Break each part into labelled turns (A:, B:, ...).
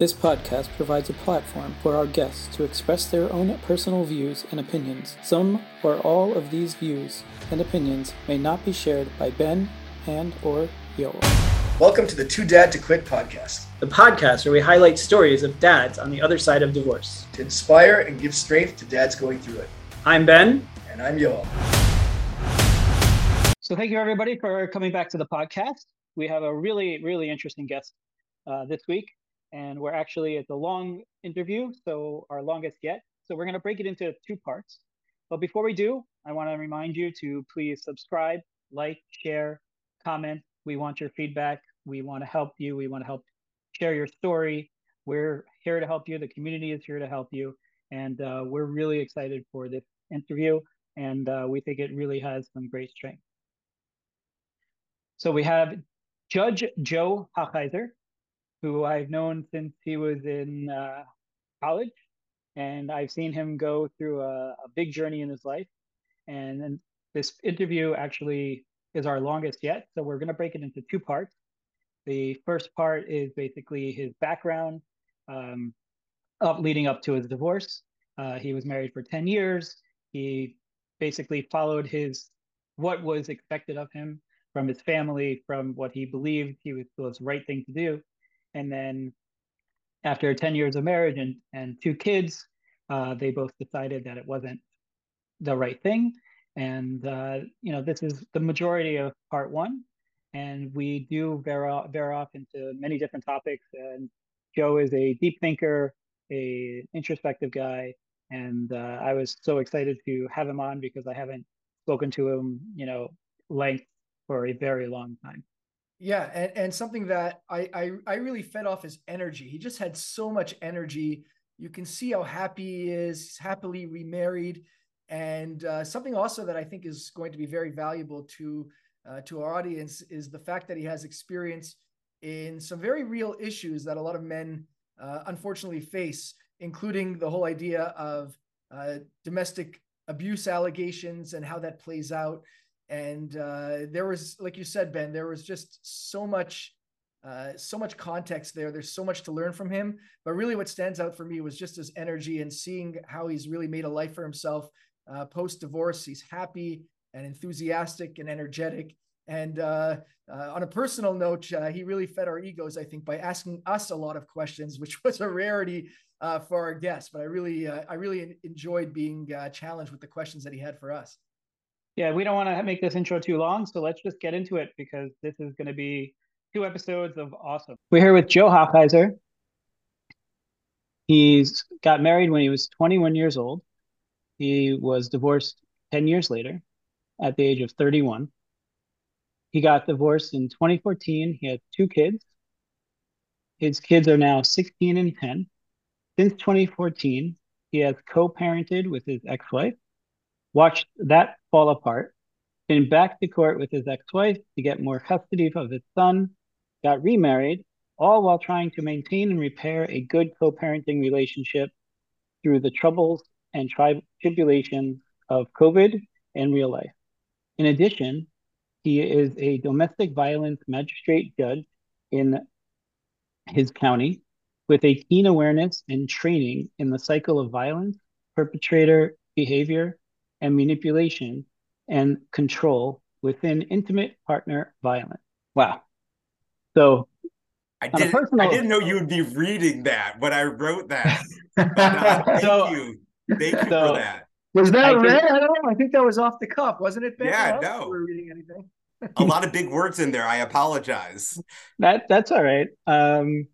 A: This podcast provides a platform for our guests to express their own personal views and opinions. Some or all of these views and opinions may not be shared by Ben and or Yoel.
B: Welcome to the Too Dad to Quit podcast,
A: the podcast where we highlight stories of dads on the other side of divorce
B: to inspire and give strength to dads going through it.
A: I'm Ben.
B: And I'm Yoel.
A: So thank you everybody for coming back to the podcast. We have a really, really interesting guest uh, this week and we're actually at the long interview, so our longest yet. So we're going to break it into two parts. But before we do, I want to remind you to please subscribe, like, share, comment. We want your feedback. We want to help you. We want to help share your story. We're here to help you. The community is here to help you. And uh, we're really excited for this interview. And uh, we think it really has some great strength. So we have Judge Joe Hochheiser who I've known since he was in uh, college. And I've seen him go through a, a big journey in his life. And then this interview actually is our longest yet. So we're going to break it into two parts. The first part is basically his background um, up leading up to his divorce. Uh, he was married for 10 years. He basically followed his what was expected of him from his family, from what he believed he was the right thing to do. And then after 10 years of marriage and, and two kids, uh, they both decided that it wasn't the right thing. And, uh, you know, this is the majority of part one. And we do veer, veer off into many different topics. And Joe is a deep thinker, a introspective guy. And uh, I was so excited to have him on because I haven't spoken to him, you know, length for a very long time.
B: Yeah, and, and something that I, I I really fed off his energy. He just had so much energy. You can see how happy he is. He's happily remarried, and uh, something also that I think is going to be very valuable to uh, to our audience is the fact that he has experience in some very real issues that a lot of men uh, unfortunately face, including the whole idea of uh, domestic abuse allegations and how that plays out and uh, there was like you said ben there was just so much uh, so much context there. There's so much to learn from him. But really what stands out for me was just his energy and seeing how he's really made a life for himself uh, post divorce he's happy and enthusiastic and energetic. And uh, uh, on a personal note uh, he really fed our egos i think by asking us a lot of questions which was a rarity for our guests. But i really i really enjoyed being challenged with the questions that he had for us
A: yeah, we don't want to make this intro too long, so let's just get into it because this is going to be two episodes of awesome. We're here with Joe Hochheiser. He's got married when he was 21 years old. He was divorced 10 years later at the age of 31. He got divorced in 2014. He had two kids. His kids are now 16 and 10. Since 2014, he has co parented with his ex wife watched that fall apart, been back to court with his ex wife to get more custody of his son, got remarried, all while trying to maintain and repair a good co parenting relationship through the troubles and tri- tribulations of COVID and real life. In addition, he is a domestic violence magistrate judge in his county with a keen awareness and training in the cycle of violence, perpetrator behavior, and manipulation and control within intimate partner violence. Wow. So
C: I didn't, personal... I didn't know you would be reading that when I wrote that. uh, thank
B: so,
C: you. Thank you so, for that.
B: Was that I read? I don't know. I think that was off the cuff, wasn't it? Ben?
C: Yeah, no.
B: We're reading anything.
C: a lot of big words in there. I apologize.
A: That that's all right. Um,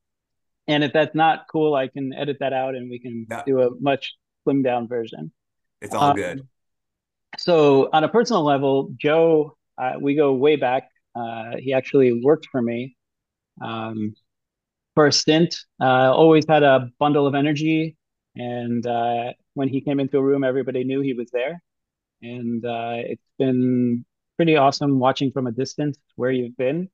A: and if that's not cool, I can edit that out and we can no. do a much slimmed down version.
C: It's all um, good
A: so on a personal level, Joe, uh, we go way back. Uh, he actually worked for me um, for a stint. Uh, always had a bundle of energy, and uh, when he came into a room, everybody knew he was there. And uh, it's been pretty awesome watching from a distance where you've been.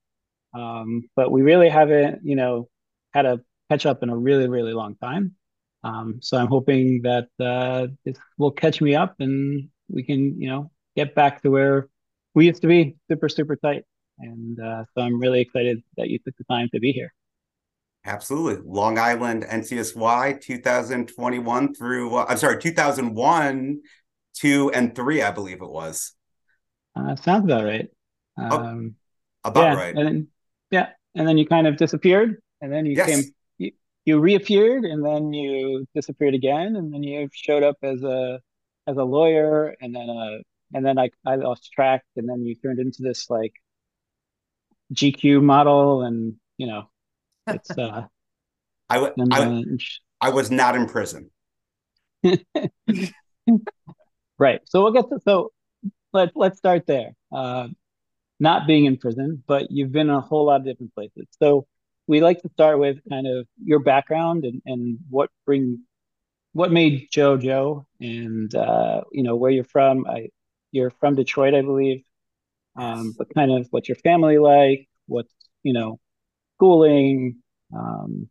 A: Um, but we really haven't, you know, had a catch up in a really, really long time. Um, so I'm hoping that uh, this will catch me up and we can, you know, get back to where we used to be super, super tight. And uh, so I'm really excited that you took the time to be here.
C: Absolutely. Long Island NCSY 2021 through, uh, I'm sorry, 2001, two, and three, I believe it was.
A: Uh, sounds about right.
C: Oh, um, oh, about
A: yeah,
C: right.
A: And then, yeah. And then you kind of disappeared and then you yes. came, you, you reappeared and then you disappeared again. And then you showed up as a, as a lawyer and then, uh, and then I, I lost track and then you turned into this like GQ model and, you know, it's uh
C: I, w- I, I was not in prison.
A: right. So we'll get to so let's let's start there. Uh, not being in prison, but you've been in a whole lot of different places. So we like to start with kind of your background and, and what bring what made Joe Joe and uh, you know where you're from. I you're from Detroit, I believe. Um, but kind of what's your family like? what you know schooling, um,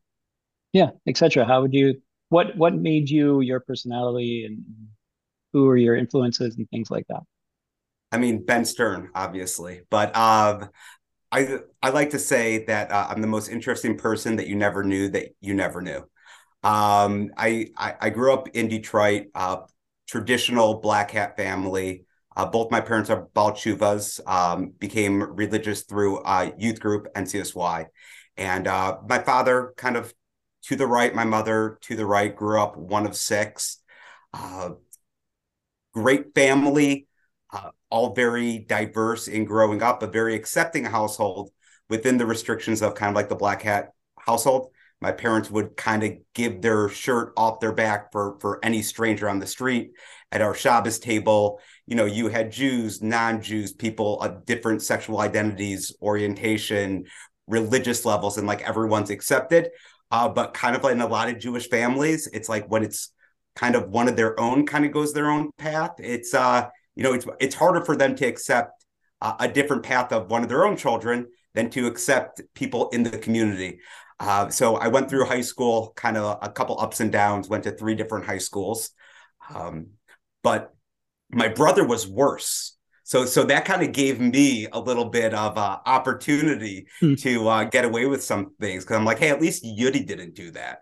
A: yeah, etc. How would you? What what made you your personality, and who are your influences and things like that?
C: I mean, Ben Stern, obviously, but um, I I like to say that uh, I'm the most interesting person that you never knew that you never knew. Um, I, I, I grew up in Detroit, uh, traditional black hat family. Uh, both my parents are Baal Teshuvas, um, became religious through uh, youth group NCSY, and uh, my father kind of to the right, my mother to the right, grew up one of six. Uh, great family, uh, all very diverse in growing up, a very accepting household within the restrictions of kind of like the black hat household. My parents would kind of give their shirt off their back for for any stranger on the street. At our Shabbos table, you know, you had Jews, non-Jews, people of different sexual identities, orientation, religious levels, and like everyone's accepted. Uh, but kind of like in a lot of Jewish families, it's like when it's kind of one of their own kind of goes their own path. It's uh, you know, it's it's harder for them to accept uh, a different path of one of their own children than to accept people in the community. Uh, so I went through high school, kind of a couple ups and downs. Went to three different high schools, um, but my brother was worse. So so that kind of gave me a little bit of uh, opportunity hmm. to uh, get away with some things because I'm like, hey, at least Yudi didn't do that.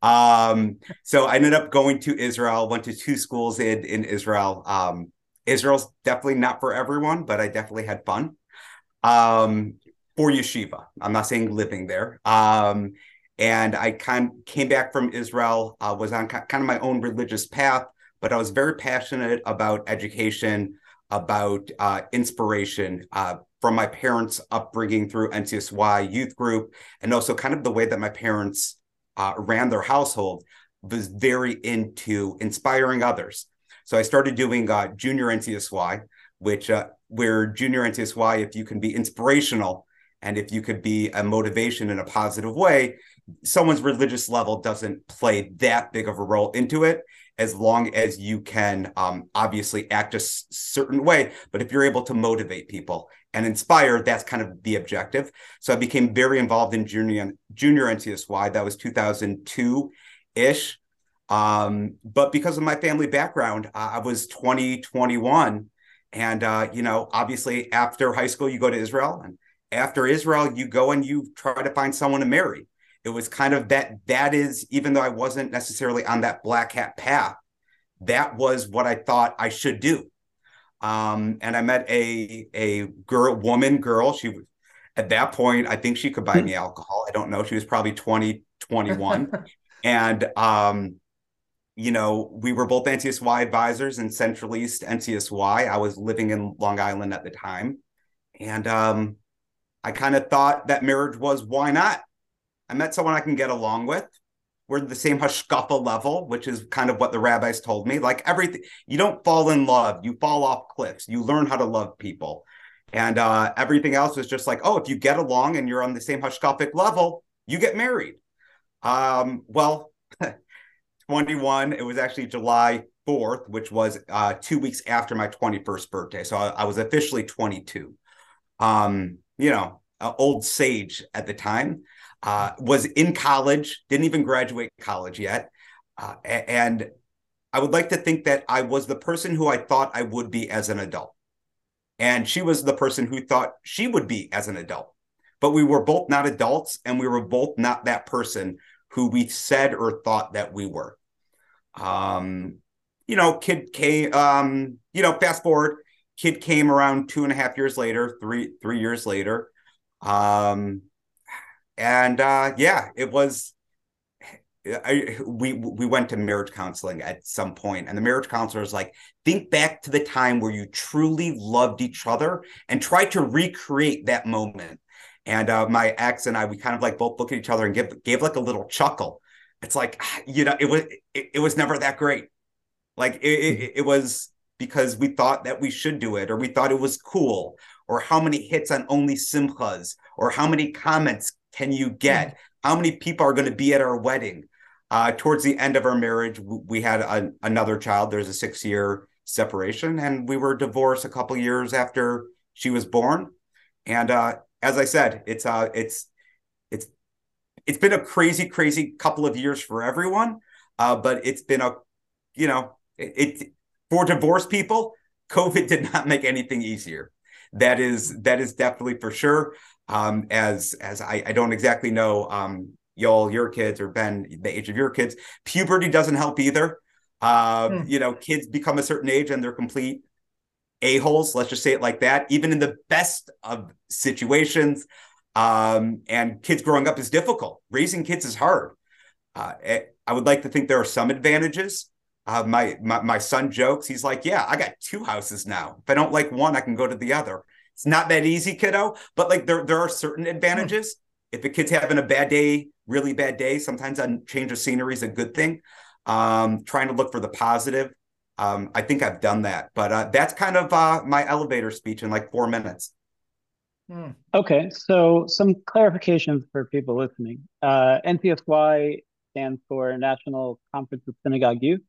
C: Um, so I ended up going to Israel, went to two schools in in Israel. Um, Israel's definitely not for everyone, but I definitely had fun. Um, for yeshiva, I'm not saying living there. Um, and I kind of came back from Israel, uh, was on kind of my own religious path, but I was very passionate about education about uh, inspiration uh, from my parents' upbringing through NCSY youth group, and also kind of the way that my parents uh, ran their household was very into inspiring others. So I started doing uh, junior NCSY, which uh, where junior NCSY, if you can be inspirational and if you could be a motivation in a positive way, someone's religious level doesn't play that big of a role into it as long as you can um, obviously act a s- certain way. But if you're able to motivate people and inspire, that's kind of the objective. So I became very involved in junior junior NCSY. That was 2002 ish. Um, but because of my family background, I was 20, 21. And, uh, you know, obviously after high school, you go to Israel. And after Israel, you go and you try to find someone to marry. It was kind of that that is even though i wasn't necessarily on that black hat path that was what i thought i should do. Um, and i met a a girl woman girl. She was at that point i think she could buy me alcohol. I don't know. She was probably 20 21 and um, you know we were both ncsy advisors in central east ncsy i was living in long island at the time. And um, i kind of thought that marriage was why not I met someone I can get along with. We're the same hashkafa level, which is kind of what the rabbis told me. Like everything, you don't fall in love, you fall off cliffs. You learn how to love people. And uh, everything else is just like, oh, if you get along and you're on the same hashkafic level, you get married. Um, well, 21, it was actually July 4th, which was uh, two weeks after my 21st birthday. So I, I was officially 22. Um, you know, old sage at the time uh, was in college, didn't even graduate college yet. Uh, and I would like to think that I was the person who I thought I would be as an adult. And she was the person who thought she would be as an adult. but we were both not adults and we were both not that person who we said or thought that we were. Um, you know, kid came, um, you know, fast forward, kid came around two and a half years later, three, three years later. Um, and uh, yeah, it was, I, we we went to marriage counseling at some point, and the marriage counselor was like, "Think back to the time where you truly loved each other, and try to recreate that moment." And uh, my ex and I, we kind of like both look at each other and give gave like a little chuckle. It's like you know, it was it, it was never that great. Like it, it, it was because we thought that we should do it, or we thought it was cool, or how many hits on OnlySimchas, or how many comments can you get? How many people are going to be at our wedding? Uh, towards the end of our marriage, we had a, another child. There's a six year separation, and we were divorced a couple years after she was born. And uh, as I said, it's uh, it's it's it's been a crazy, crazy couple of years for everyone. Uh, but it's been a, you know, it, it for divorced people, COVID did not make anything easier. That is that is definitely for sure. Um, as as I, I don't exactly know um, y'all, your kids, or Ben, the age of your kids. Puberty doesn't help either. Uh. You know, kids become a certain age and they're complete a-holes. Let's just say it like that. Even in the best of situations, um, and kids growing up is difficult. Raising kids is hard. Uh, eh, I would like to think there are some advantages. Uh, my, my my son jokes. He's like, "Yeah, I got two houses now. If I don't like one, I can go to the other." It's not that easy, kiddo. But like, there there are certain advantages. If the kid's having a bad day, really bad day, sometimes a change of scenery is a good thing. Um, trying to look for the positive. Um, I think I've done that, but uh, that's kind of uh, my elevator speech in like four minutes.
A: Hmm. Okay, so some clarifications for people listening. Uh, NCSY stands for National Conference of Synagogue Youth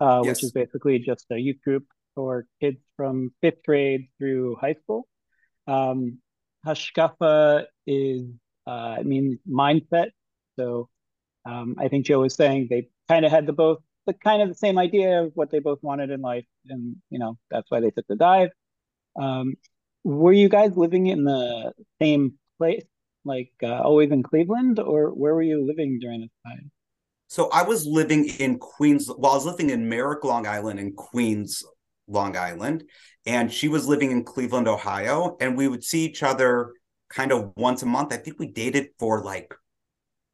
A: uh, yes. which is basically just a youth group for kids from fifth grade through high school. Um, Hashkafa is, uh, I mean, mindset. So um, I think Joe was saying they kind of had the both, the kind of the same idea of what they both wanted in life, and you know that's why they took the dive. Um, were you guys living in the same place, like uh, always in Cleveland, or where were you living during this time?
C: So I was living in Queens. Well, I was living in Merrick, Long Island, and Queens, Long Island, and she was living in Cleveland, Ohio, and we would see each other kind of once a month. I think we dated for like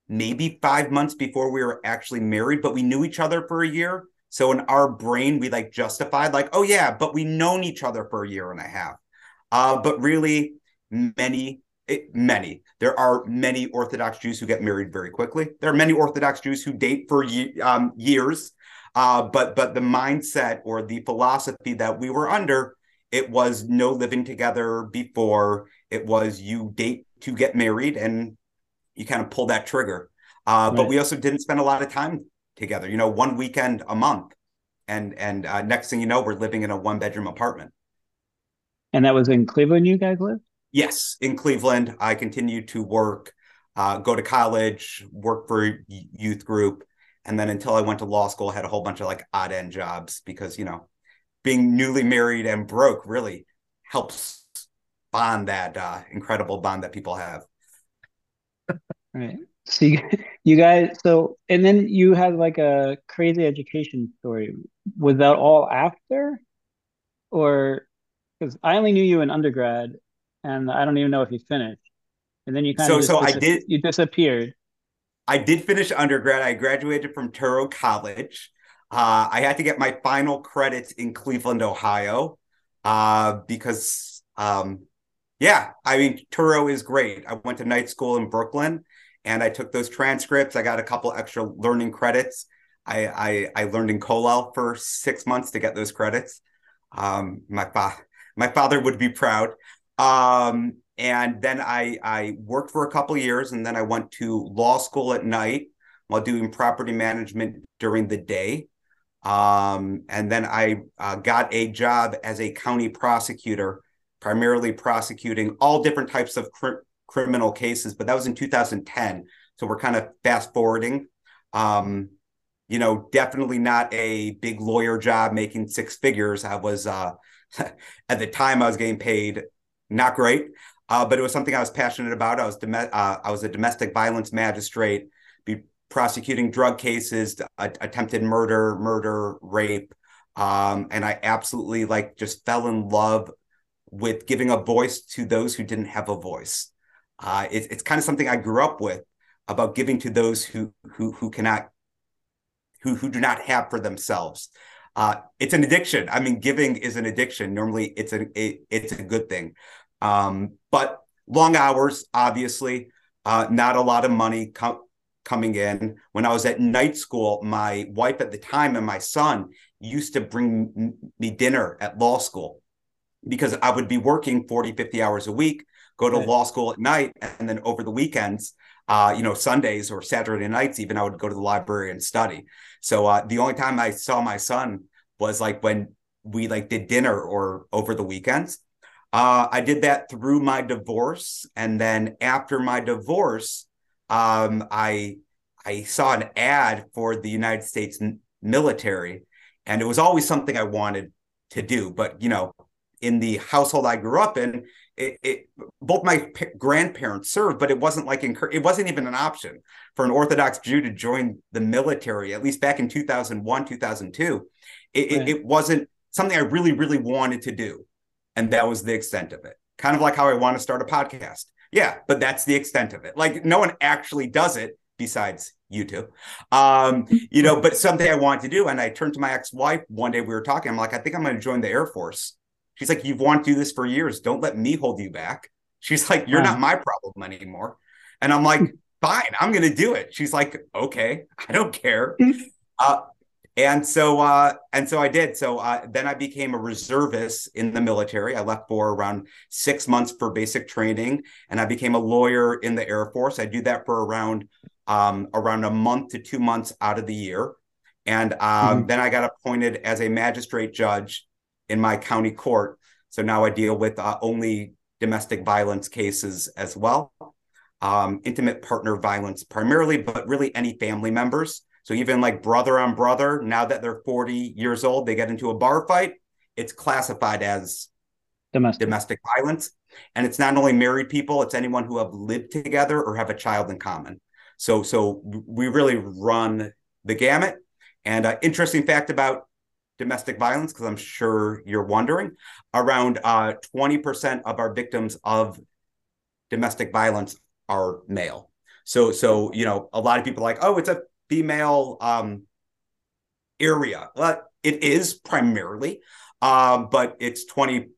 C: maybe five months before we were actually married, but we knew each other for a year. So in our brain, we like justified, like, oh yeah, but we known each other for a year and a half. Uh, but really, many it, many. There are many Orthodox Jews who get married very quickly. There are many Orthodox Jews who date for um, years. Uh, but but the mindset or the philosophy that we were under, it was no living together before. It was you date to get married, and you kind of pull that trigger. Uh, right. But we also didn't spend a lot of time together. You know, one weekend a month, and and uh, next thing you know, we're living in a one bedroom apartment.
A: And that was in Cleveland. You guys lived?
C: Yes, in Cleveland. I continued to work, uh, go to college, work for youth group, and then until I went to law school, I had a whole bunch of like odd end jobs because you know, being newly married and broke really helps bond that uh, incredible bond that people have.
A: Right. So you, you guys, so and then you had like a crazy education story. Was that all after, or because I only knew you in undergrad, and I don't even know if you finished. And then you kind
C: so,
A: of
C: so I did
A: you disappeared.
C: I did finish undergrad. I graduated from Touro College. Uh, I had to get my final credits in Cleveland, Ohio, uh, because um, yeah, I mean Touro is great. I went to night school in Brooklyn, and I took those transcripts. I got a couple extra learning credits. I I, I learned in Kollel for six months to get those credits. Um, my fa- my father would be proud. Um, and then I I worked for a couple years, and then I went to law school at night while doing property management during the day. Um, and then I uh, got a job as a county prosecutor, primarily prosecuting all different types of cr- criminal cases. But that was in 2010, so we're kind of fast forwarding. Um, you know, definitely not a big lawyer job making six figures. I was uh, at the time I was getting paid not great. uh, but it was something I was passionate about. I was dom- uh, I was a domestic violence magistrate, be prosecuting drug cases, attempted murder, murder, rape, um, and I absolutely like just fell in love with giving a voice to those who didn't have a voice. Uh, it, it's kind of something I grew up with about giving to those who who who cannot who who do not have for themselves. Uh, it's an addiction. I mean, giving is an addiction. Normally, it's a it, it's a good thing, um, but long hours, obviously, uh, not a lot of money com- coming in. When I was at night school, my wife at the time and my son used to bring me dinner at law school because I would be working 40, 50 hours a week, go to right. law school at night, and then over the weekends, uh, you know, Sundays or Saturday nights, even I would go to the library and study. So uh, the only time I saw my son was like when we like did dinner or over the weekends. Uh, I did that through my divorce, and then after my divorce, um, I I saw an ad for the United States military, and it was always something I wanted to do. But you know, in the household I grew up in, it, it, both my p- grandparents served, but it wasn't like incur- it wasn't even an option for an Orthodox Jew to join the military. At least back in two thousand one, two thousand two, it, right. it, it wasn't something I really, really wanted to do, and that was the extent of it. Kind of like how I want to start a podcast. Yeah, but that's the extent of it. Like no one actually does it besides you two. Um, you know, but something I wanted to do. And I turned to my ex-wife one day, we were talking. I'm like, I think I'm gonna join the Air Force. She's like, You've wanted to do this for years. Don't let me hold you back. She's like, You're not my problem anymore. And I'm like, Fine, I'm gonna do it. She's like, Okay, I don't care. Uh, and so uh, and so I did. So uh, then I became a reservist in the military. I left for around six months for basic training, and I became a lawyer in the Air Force. I do that for around um, around a month to two months out of the year. And um, mm-hmm. then I got appointed as a magistrate judge in my county court. So now I deal with uh, only domestic violence cases as well, um, intimate partner violence primarily, but really any family members. So even like brother on brother, now that they're 40 years old, they get into a bar fight, it's classified as domestic, domestic violence. And it's not only married people, it's anyone who have lived together or have a child in common. So so we really run the gamut. And uh, interesting fact about domestic violence, because I'm sure you're wondering, around uh, 20% of our victims of domestic violence are male. So so you know a lot of people like, oh, it's a female um, area. Well, it is primarily, um, but it's 20%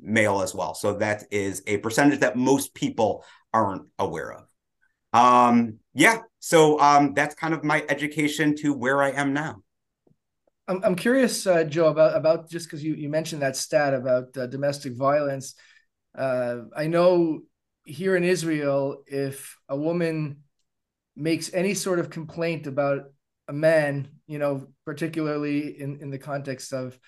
C: male as well. So that is a percentage that most people aren't aware of. Um, yeah, so um, that's kind of my education to where I am now.
B: I'm, I'm curious, uh, Joe, about about just because you, you mentioned that stat about uh, domestic violence. Uh, I know here in Israel, if a woman makes any sort of complaint about a man, you know, particularly in, in the context of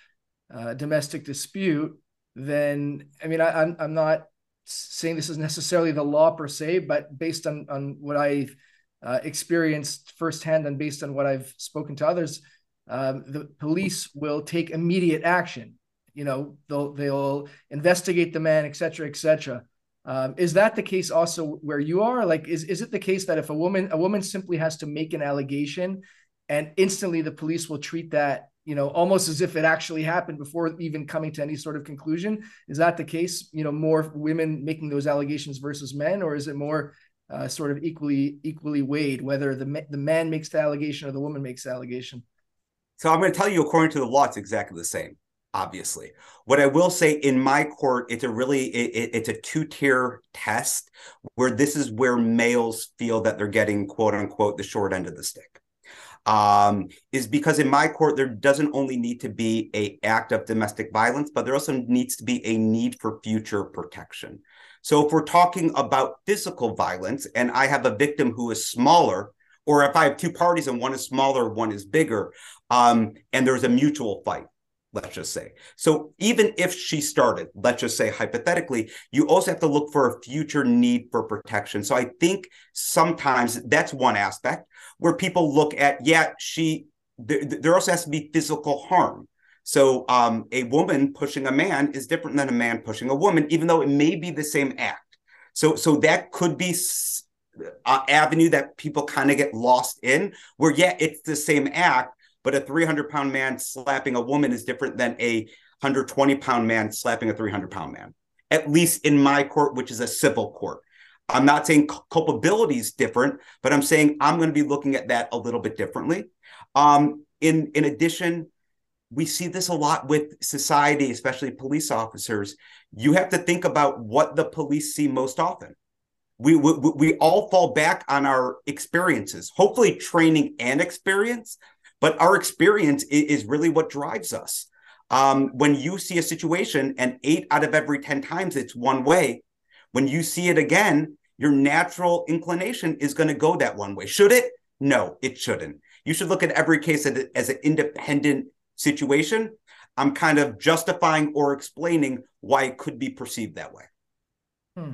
B: uh, domestic dispute, then I mean, I, I'm I'm not saying this is necessarily the law per se, but based on on what I've uh, experienced firsthand and based on what I've spoken to others, um, the police will take immediate action. You know, they'll they'll investigate the man, et cetera, et cetera. Um, is that the case also where you are? Like, is is it the case that if a woman a woman simply has to make an allegation, and instantly the police will treat that you know, almost as if it actually happened before even coming to any sort of conclusion. Is that the case? You know, more women making those allegations versus men, or is it more uh, sort of equally equally weighed whether the the man makes the allegation or the woman makes the allegation?
C: So I'm going to tell you, according to the law, it's exactly the same. Obviously, what I will say in my court, it's a really it, it's a two tier test where this is where males feel that they're getting quote unquote the short end of the stick um, is because in my court there doesn't only need to be a act of domestic violence, but there also needs to be a need for future protection. So if we're talking about physical violence, and I have a victim who is smaller, or if I have two parties and one is smaller, one is bigger, um, and there's a mutual fight, let's just say. So even if she started, let's just say hypothetically, you also have to look for a future need for protection. So I think sometimes that's one aspect where people look at, yeah, she, there, also has to be physical harm. So um, a woman pushing a man is different than a man pushing a woman, even though it may be the same act. So so that could be avenue that people kind of get lost in. Where yeah, it's the same act, but a 300 pound man slapping a woman is different than a 120 pound man slapping a 300 pound man. At least in my court, which is a civil court. I'm not saying culpability is different, but I'm saying I'm going to be looking at that a little bit differently. Um, in in addition, we see this a lot with society, especially police officers. You have to think about what the police see most often. We, we, we all fall back on our experiences, hopefully training and experience, but our experience is, is really what drives us. Um, when you see a situation and eight out of every 10 times it's one way, when you see it again, your natural inclination is going to go that one way. Should it? No, it shouldn't. You should look at every case as an independent situation. I'm kind of justifying or explaining why it could be perceived that way.
B: Hmm.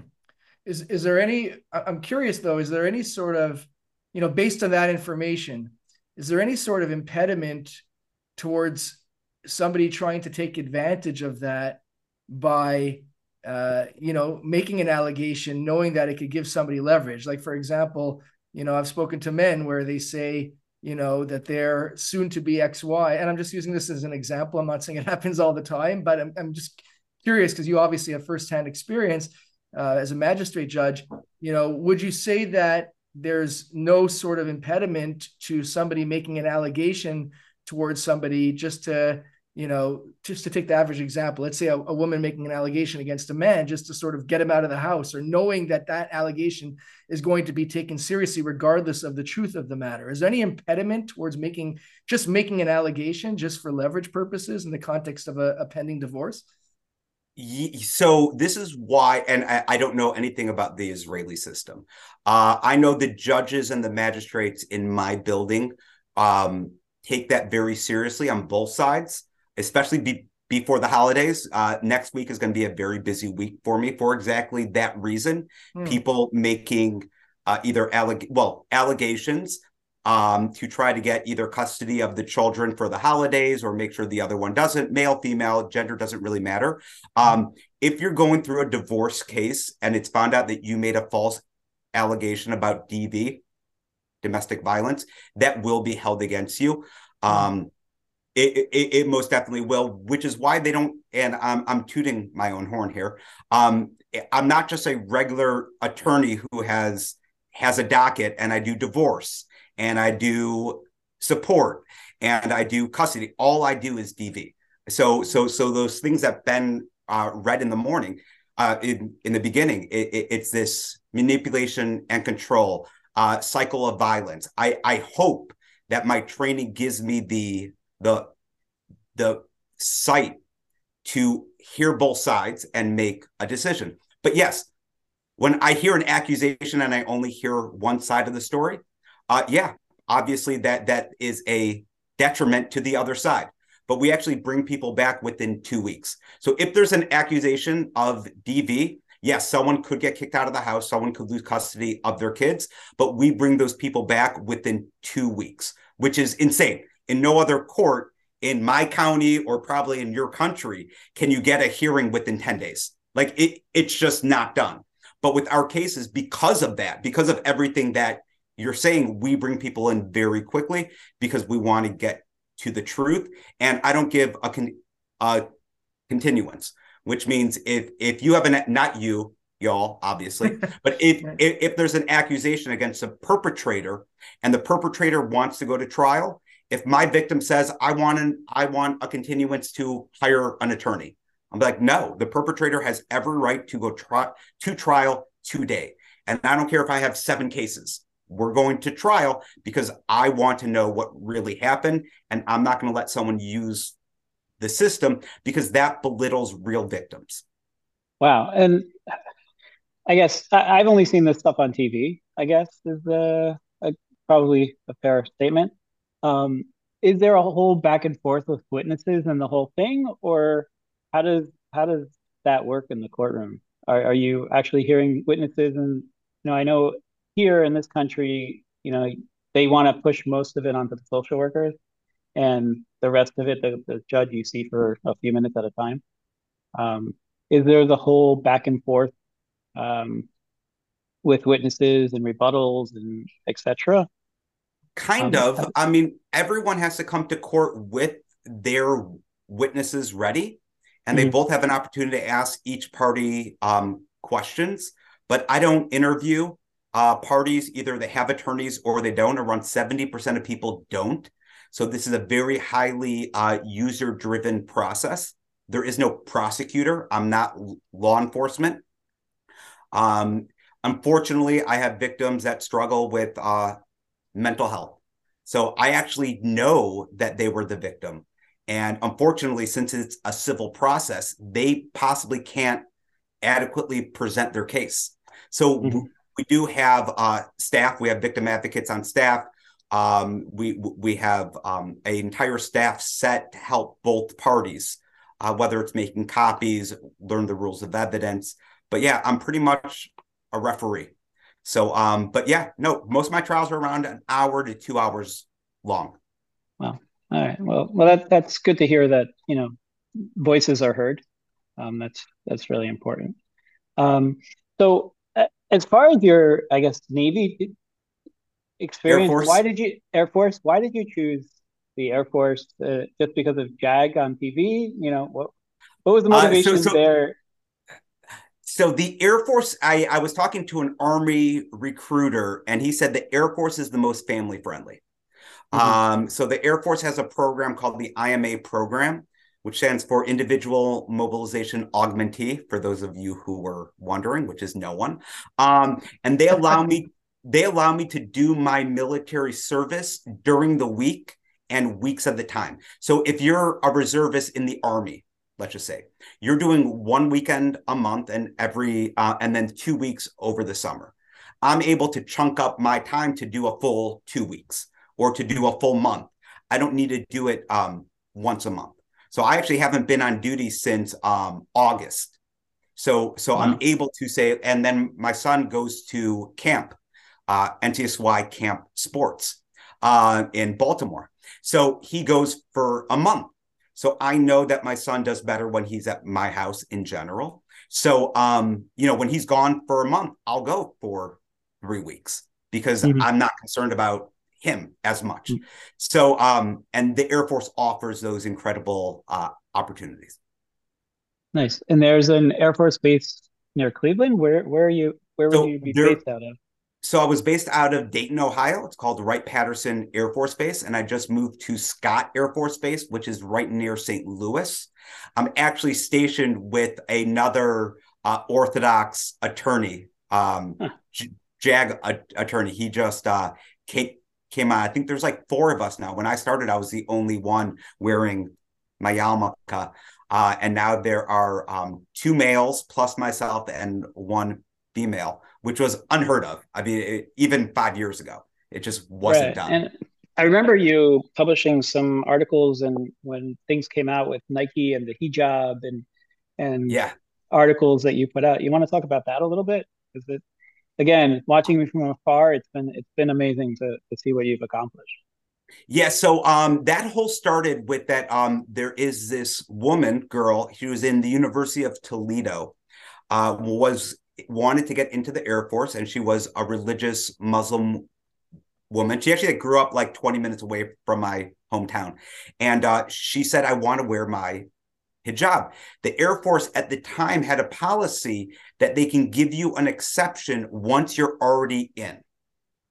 B: Is is there any? I'm curious though. Is there any sort of, you know, based on that information, is there any sort of impediment towards somebody trying to take advantage of that by uh, you know, making an allegation, knowing that it could give somebody leverage. Like, for example, you know, I've spoken to men where they say, you know, that they're soon to be XY. And I'm just using this as an example. I'm not saying it happens all the time, but I'm, I'm just curious because you obviously have firsthand experience uh, as a magistrate judge. You know, would you say that there's no sort of impediment to somebody making an allegation towards somebody just to you know, just to take the average example, let's say a, a, woman making an allegation against a man just to sort of get him out of the house or knowing that that allegation is going to be taken seriously regardless of the truth of the matter. Is there any impediment towards making just making an allegation just for leverage purposes in the context of a, a pending divorce?
C: So this is why, and I, I, don't know anything about the Israeli system. Uh, I know the judges and the magistrates in my building um, take that very seriously on both sides especially be, before the holidays. Uh, next week is going to be a very busy week for me for exactly that reason. Hmm. People making uh, either alleg- well allegations um, to try to get either custody of the children for the holidays or make sure the other one doesn't. Male, female, gender doesn't really matter. Um, if you're going through a divorce case and it's found out that you made a false allegation about DV, domestic violence, that will be held against you. Um, it, it, it, most definitely will, which is why they don't. And I'm I'm tooting my own horn here. Um, I'm not just a regular attorney who has has a docket, and I do divorce, and I do support, and I do custody. All I do is DV. So so so those things that Ben uh, read in the morning, uh, in in the beginning, it, it, it's this manipulation and control uh, cycle of violence. I I hope that my training gives me the the the sight to hear both sides and make a decision. But yes, when I hear an accusation and I only hear one side of the story, uh, yeah, obviously that that is a detriment to the other side. But we actually bring people back within two weeks. So if there's an accusation of DV, yes, someone could get kicked out of the house, someone could lose custody of their kids, but we bring those people back within two weeks, which is insane. In no other court in my county or probably in your country can you get a hearing within 10 days like it it's just not done but with our cases because of that because of everything that you're saying we bring people in very quickly because we want to get to the truth and i don't give a, con- a continuance which means if if you have an not you y'all obviously but if, if if there's an accusation against a perpetrator and the perpetrator wants to go to trial if my victim says I want an I want a continuance to hire an attorney, I'm like, no, the perpetrator has every right to go try to trial today. And I don't care if I have seven cases. We're going to trial because I want to know what really happened. And I'm not going to let someone use the system because that belittles real victims.
A: Wow. And I guess I, have only seen this stuff on TV, I guess is a, probably a fair statement. Um, is there a whole back and forth with witnesses and the whole thing, or how does how does that work in the courtroom? Are are you actually hearing witnesses? And you know, I know here in this country, you know, they want to push most of it onto the social workers, and the rest of it, the, the judge you see for a few minutes at a time. Um, is there the whole back and forth um, with witnesses and rebuttals and etc.
C: Kind um, of. I mean, everyone has to come to court with their witnesses ready, and mm-hmm. they both have an opportunity to ask each party um, questions. But I don't interview uh, parties; either they have attorneys or they don't. Around seventy percent of people don't. So this is a very highly uh, user-driven process. There is no prosecutor. I'm not law enforcement. Um, unfortunately, I have victims that struggle with uh, mental health. So I actually know that they were the victim. And unfortunately, since it's a civil process, they possibly can't adequately present their case. So mm-hmm. We do have uh, staff. We have victim advocates on staff. Um, we we have um, an entire staff set to help both parties, uh, whether it's making copies, learn the rules of evidence. But yeah, I'm pretty much a referee. So, um, but yeah, no, most of my trials are around an hour to two hours long.
A: Wow. All right. Well, well, that that's good to hear that you know voices are heard. Um, that's that's really important. Um, so, as far as your, I guess, Navy experience, why did you Air Force? Why did you choose the Air Force? Uh, just because of JAG on TV? You know what? What was the motivation uh, so, so, there?
C: So the Air Force, I, I was talking to an Army recruiter, and he said the Air Force is the most family friendly. Mm-hmm. Um, so the Air Force has a program called the IMA program, which stands for Individual Mobilization Augmentee. For those of you who were wondering, which is no one, um, and they allow me they allow me to do my military service during the week and weeks of the time. So if you're a reservist in the Army, let's just say you're doing one weekend a month and every uh, and then two weeks over the summer i'm able to chunk up my time to do a full two weeks or to do a full month i don't need to do it um, once a month so i actually haven't been on duty since um, august so so wow. i'm able to say and then my son goes to camp uh, NCSY camp sports uh, in baltimore so he goes for a month so I know that my son does better when he's at my house in general. So um, you know, when he's gone for a month, I'll go for three weeks because mm-hmm. I'm not concerned about him as much. Mm-hmm. So um, and the Air Force offers those incredible uh, opportunities.
A: Nice. And there's an Air Force base near Cleveland. Where where are you where would so you be there, based out of?
C: So I was based out of Dayton, Ohio. It's called Wright Patterson Air Force Base, and I just moved to Scott Air Force Base, which is right near St. Louis. I'm actually stationed with another uh, Orthodox attorney, um, huh. JAG a- attorney. He just uh, came, came on. I think there's like four of us now. When I started, I was the only one wearing my yarmulke. Uh, and now there are um, two males plus myself and one female which was unheard of. I mean, it, even five years ago, it just wasn't right. done.
A: And I remember you publishing some articles and when things came out with Nike and the hijab and and
C: yeah
A: articles that you put out. You want to talk about that a little bit? Because it again, watching me from afar, it's been it's been amazing to to see what you've accomplished.
C: Yeah, so um, that whole started with that. Um, there is this woman, girl. She was in the University of Toledo. Uh, was wanted to get into the Air Force, and she was a religious Muslim woman. She actually grew up like 20 minutes away from my hometown. And uh, she said, I want to wear my hijab. The Air Force at the time had a policy that they can give you an exception once you're already in.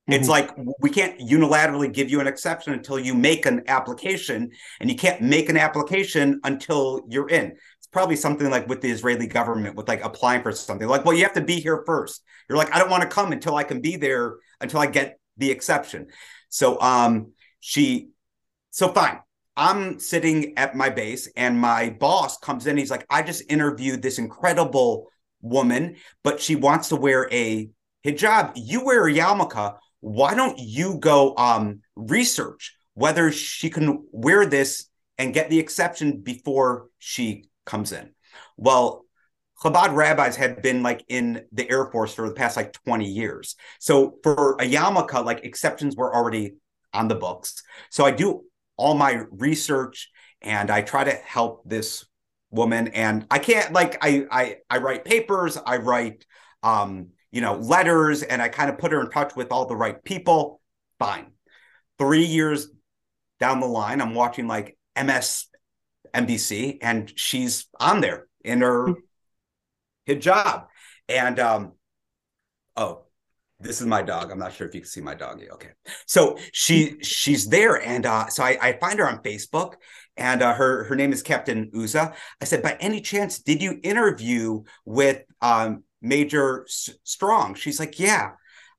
C: Mm-hmm. It's like we can't unilaterally give you an exception until you make an application, and you can't make an application until you're in It's probably something like with the Israeli government with like applying for something. Like, well, you have to be here first. You're like, I don't want to come until I can be there until I get the exception. So um she so fine. I'm sitting at my base and my boss comes in. He's like, I just interviewed this incredible woman, but she wants to wear a hijab. You wear a yarmulke. Why don't you go um, research whether she can wear this and get the exception before she comes in. Well, Chabad rabbis had been like in the Air Force for the past like 20 years. So for a yarmulke, like exceptions were already on the books. So I do all my research and I try to help this woman. And I can't like I I I write papers, I write um you know, letters and I kind of put her in touch with all the right people. Fine. Three years down the line, I'm watching like MS NBC and she's on there in her hijab. And um, oh, this is my dog. I'm not sure if you can see my doggy. Okay. So she she's there. And uh, so I, I find her on Facebook and uh, her her name is Captain Ouza. I said, by any chance, did you interview with um, Major S- Strong? She's like, yeah.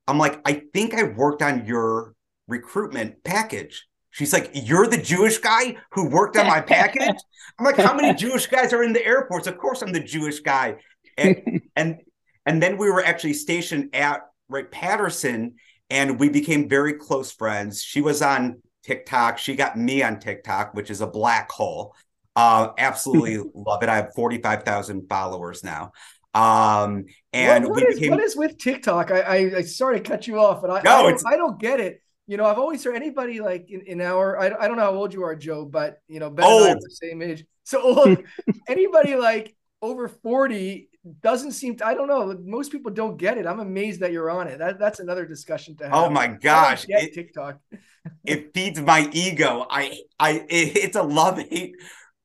C: I'm like, I think I worked on your recruitment package. She's like, You're the Jewish guy who worked on my package? I'm like, How many Jewish guys are in the airports? Of course I'm the Jewish guy. And and and then we were actually stationed at Wright Patterson and we became very close friends. She was on TikTok. She got me on TikTok, which is a black hole. Uh, absolutely love it. I have 45,000 followers now. Um, and
B: what, what
C: we
B: is,
C: became
B: what is with TikTok? I, I, I sorry to cut you off, but I,
C: No,
B: I, don't, I don't get it. You know, I've always heard anybody like in, in our, I, I don't know how old you are, Joe, but you know, Ben and I are the same age. So old, anybody like over 40 doesn't seem to, I don't know. Most people don't get it. I'm amazed that you're on it. That, that's another discussion to have.
C: oh my gosh.
B: get
C: it-
B: TikTok.
C: it feeds my ego. I I it, it's a love hate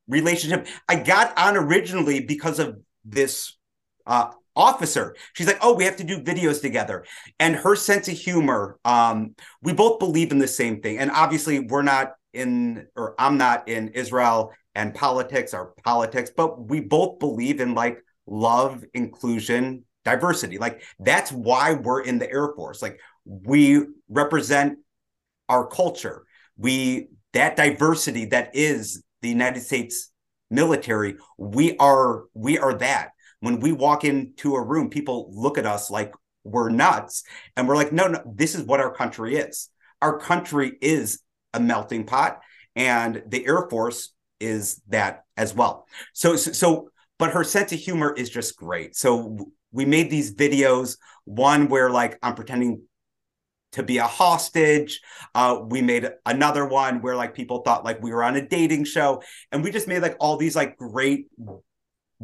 C: relationship. I got on originally because of this uh officer. She's like, "Oh, we have to do videos together." And her sense of humor, um we both believe in the same thing. And obviously, we're not in or I'm not in Israel and politics or politics, but we both believe in like love, inclusion, diversity. Like that's why we're in the Air Force. Like we represent our culture. We that diversity that is the United States military, we are we are that. When we walk into a room, people look at us like we're nuts and we're like no no this is what our country is. Our country is a melting pot and the Air Force is that as well. So so, so but her sense of humor is just great. So we made these videos one where like I'm pretending to be a hostage. Uh, we made another one where like people thought like we were on a dating show, and we just made like all these like great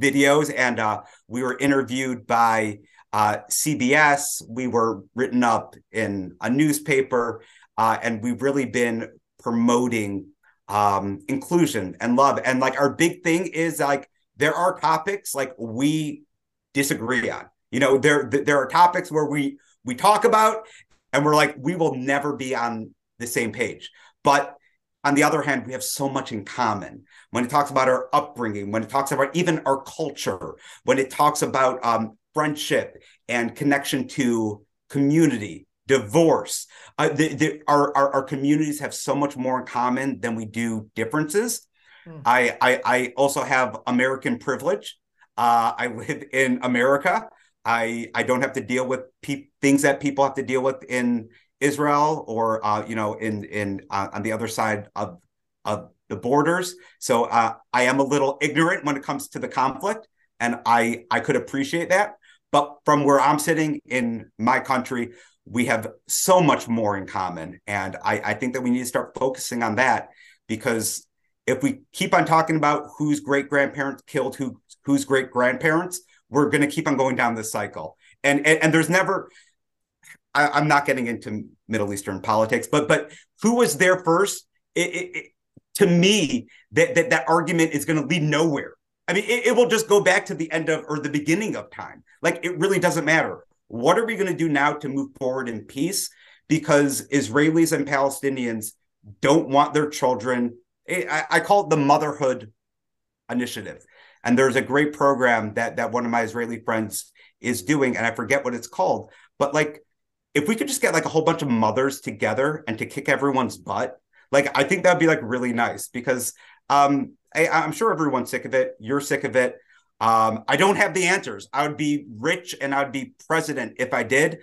C: videos. And uh, we were interviewed by uh, CBS. We were written up in a newspaper, uh, and we've really been promoting um, inclusion and love. And like our big thing is like there are topics like we disagree on. You know, there there are topics where we we talk about and we're like we will never be on the same page. But on the other hand we have so much in common. When it talks about our upbringing when it talks about even our culture when it talks about um, friendship and connection to community divorce uh, the, the, our, our, our communities have so much more in common than we do differences
B: Hmm.
C: I, I i also have american privilege uh, i live in america I I don't have to deal with pe- things that people have to deal with in Israel or uh, you know in in uh, on the other side of of the borders. So uh, I am a little ignorant when it comes to the conflict, and I I could appreciate that. But from where I'm sitting in my country, we have so much more in common, and I I think that we need to start focusing on that because if we keep on talking about whose great grandparents killed who whose great grandparents we're going to keep on going down this cycle. And and, and there's never I, am not getting into middle eastern politics but but who was there first? It, it, it, to me that, that that argument is going to lead nowhere. I mean it, it will just go back to the end of or the beginning of time. Like it really doesn't matter. What are we going to do now to move forward in peace? Because israelis and palestinians don't want their children I, I call it the motherhood initiative and there's a great program that that one of my Israeli friends is doing, and I forget what it's called. But like, if we could just get like a whole bunch of mothers together and to kick everyone's butt, like I think that'd be like really nice because um, I, I'm sure everyone's sick of it. You're sick of it. Um, I don't have the answers. I would be rich and I would be president if I did.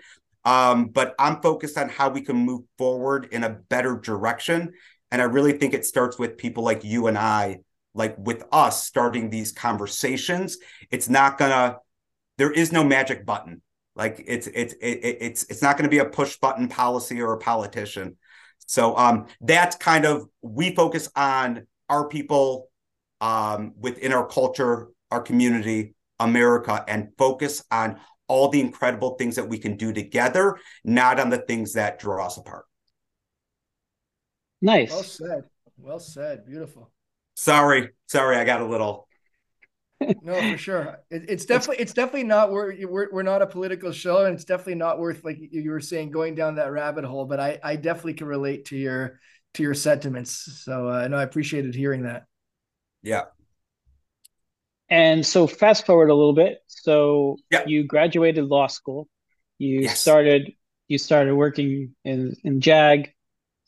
C: Um, but I'm focused on how we can move forward in a better direction. And I really think it starts with people like you and I like with us starting these conversations. It's not gonna there is no magic button. Like it's it's it, it's it's not going to be a push button policy or a politician. So um that's kind of we focus on our people um within our culture our community america and focus on all the incredible things that we can do together, not on the things that draw us apart.
A: Nice.
B: Well said. Well said. Beautiful.
C: Sorry, sorry, I got a little.
B: no, for sure. It, it's definitely it's definitely not we're, we're we're not a political show, and it's definitely not worth like you were saying going down that rabbit hole. But I I definitely can relate to your to your sentiments. So uh, no, I appreciated hearing that.
C: Yeah.
A: And so fast forward a little bit. So
C: yeah.
A: you graduated law school. You
C: Yes.
A: started you started working in in JAG.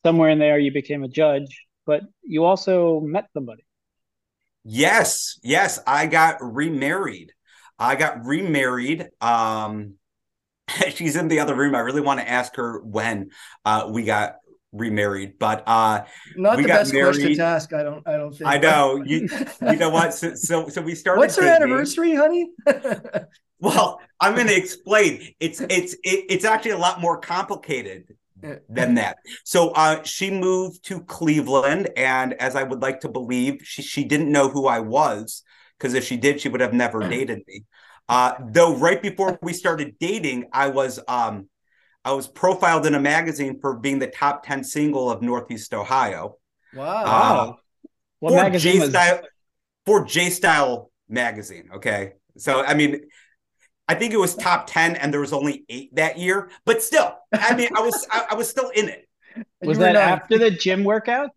A: Somewhere in there you became a judge, but you also met somebody.
C: Yes, yes, I got remarried. I got remarried. Um, she's in the other room. I really want to ask her when uh, we got remarried, but uh,
B: Not
C: We
B: the
C: got
B: best question to ask. I don't. I don't think.
C: I know you. You know what? So, so, so we started.
B: What's her
C: dating.
B: anniversary, honey?
C: Well, I'm going to explain. It's it's it, it's actually a lot more complicated than that. So uh, she moved to Cleveland, and as I would like to believe, she she didn't know who I was because if she did, she would have never dated me. Uh, though right before we started dating, I was um, I was profiled in a magazine for being the top ten single of Northeast Ohio
B: wow.
C: Uh,
A: What
C: for
A: magazine
C: J
A: was
C: Style for J Style magazine. Okay, so I mean. I think it was top 10 and there was only eight that year, but still, I mean, I was, I, I was still in it.
A: Was
B: were
A: that
B: nine.
A: after the gym workout?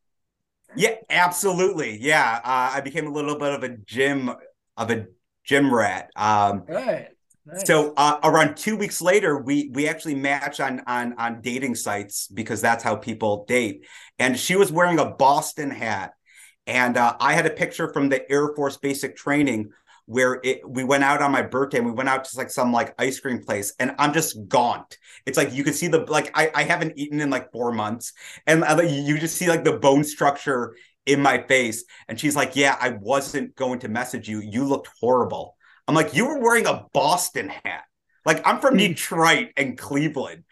C: Yeah, absolutely. Yeah. Uh, I became a little bit of a gym of a gym rat. Um,
B: Right. Nice.
C: so uh, around two weeks later, we we actually match on on on dating sites because that's how people date. And she was wearing a Boston hat, and uh, I had a picture from the Air Force basic training where it we went out on my birthday and we went out to like some like ice cream place and I'm just gaunt. It's like you can see the like I, I haven't eaten in like four months and uh, you just see like the bone structure in my face. And she's like, Yeah, I wasn't going to message you. You looked horrible. I'm like, You were wearing a Boston hat. Like I'm from Detroit and Cleveland.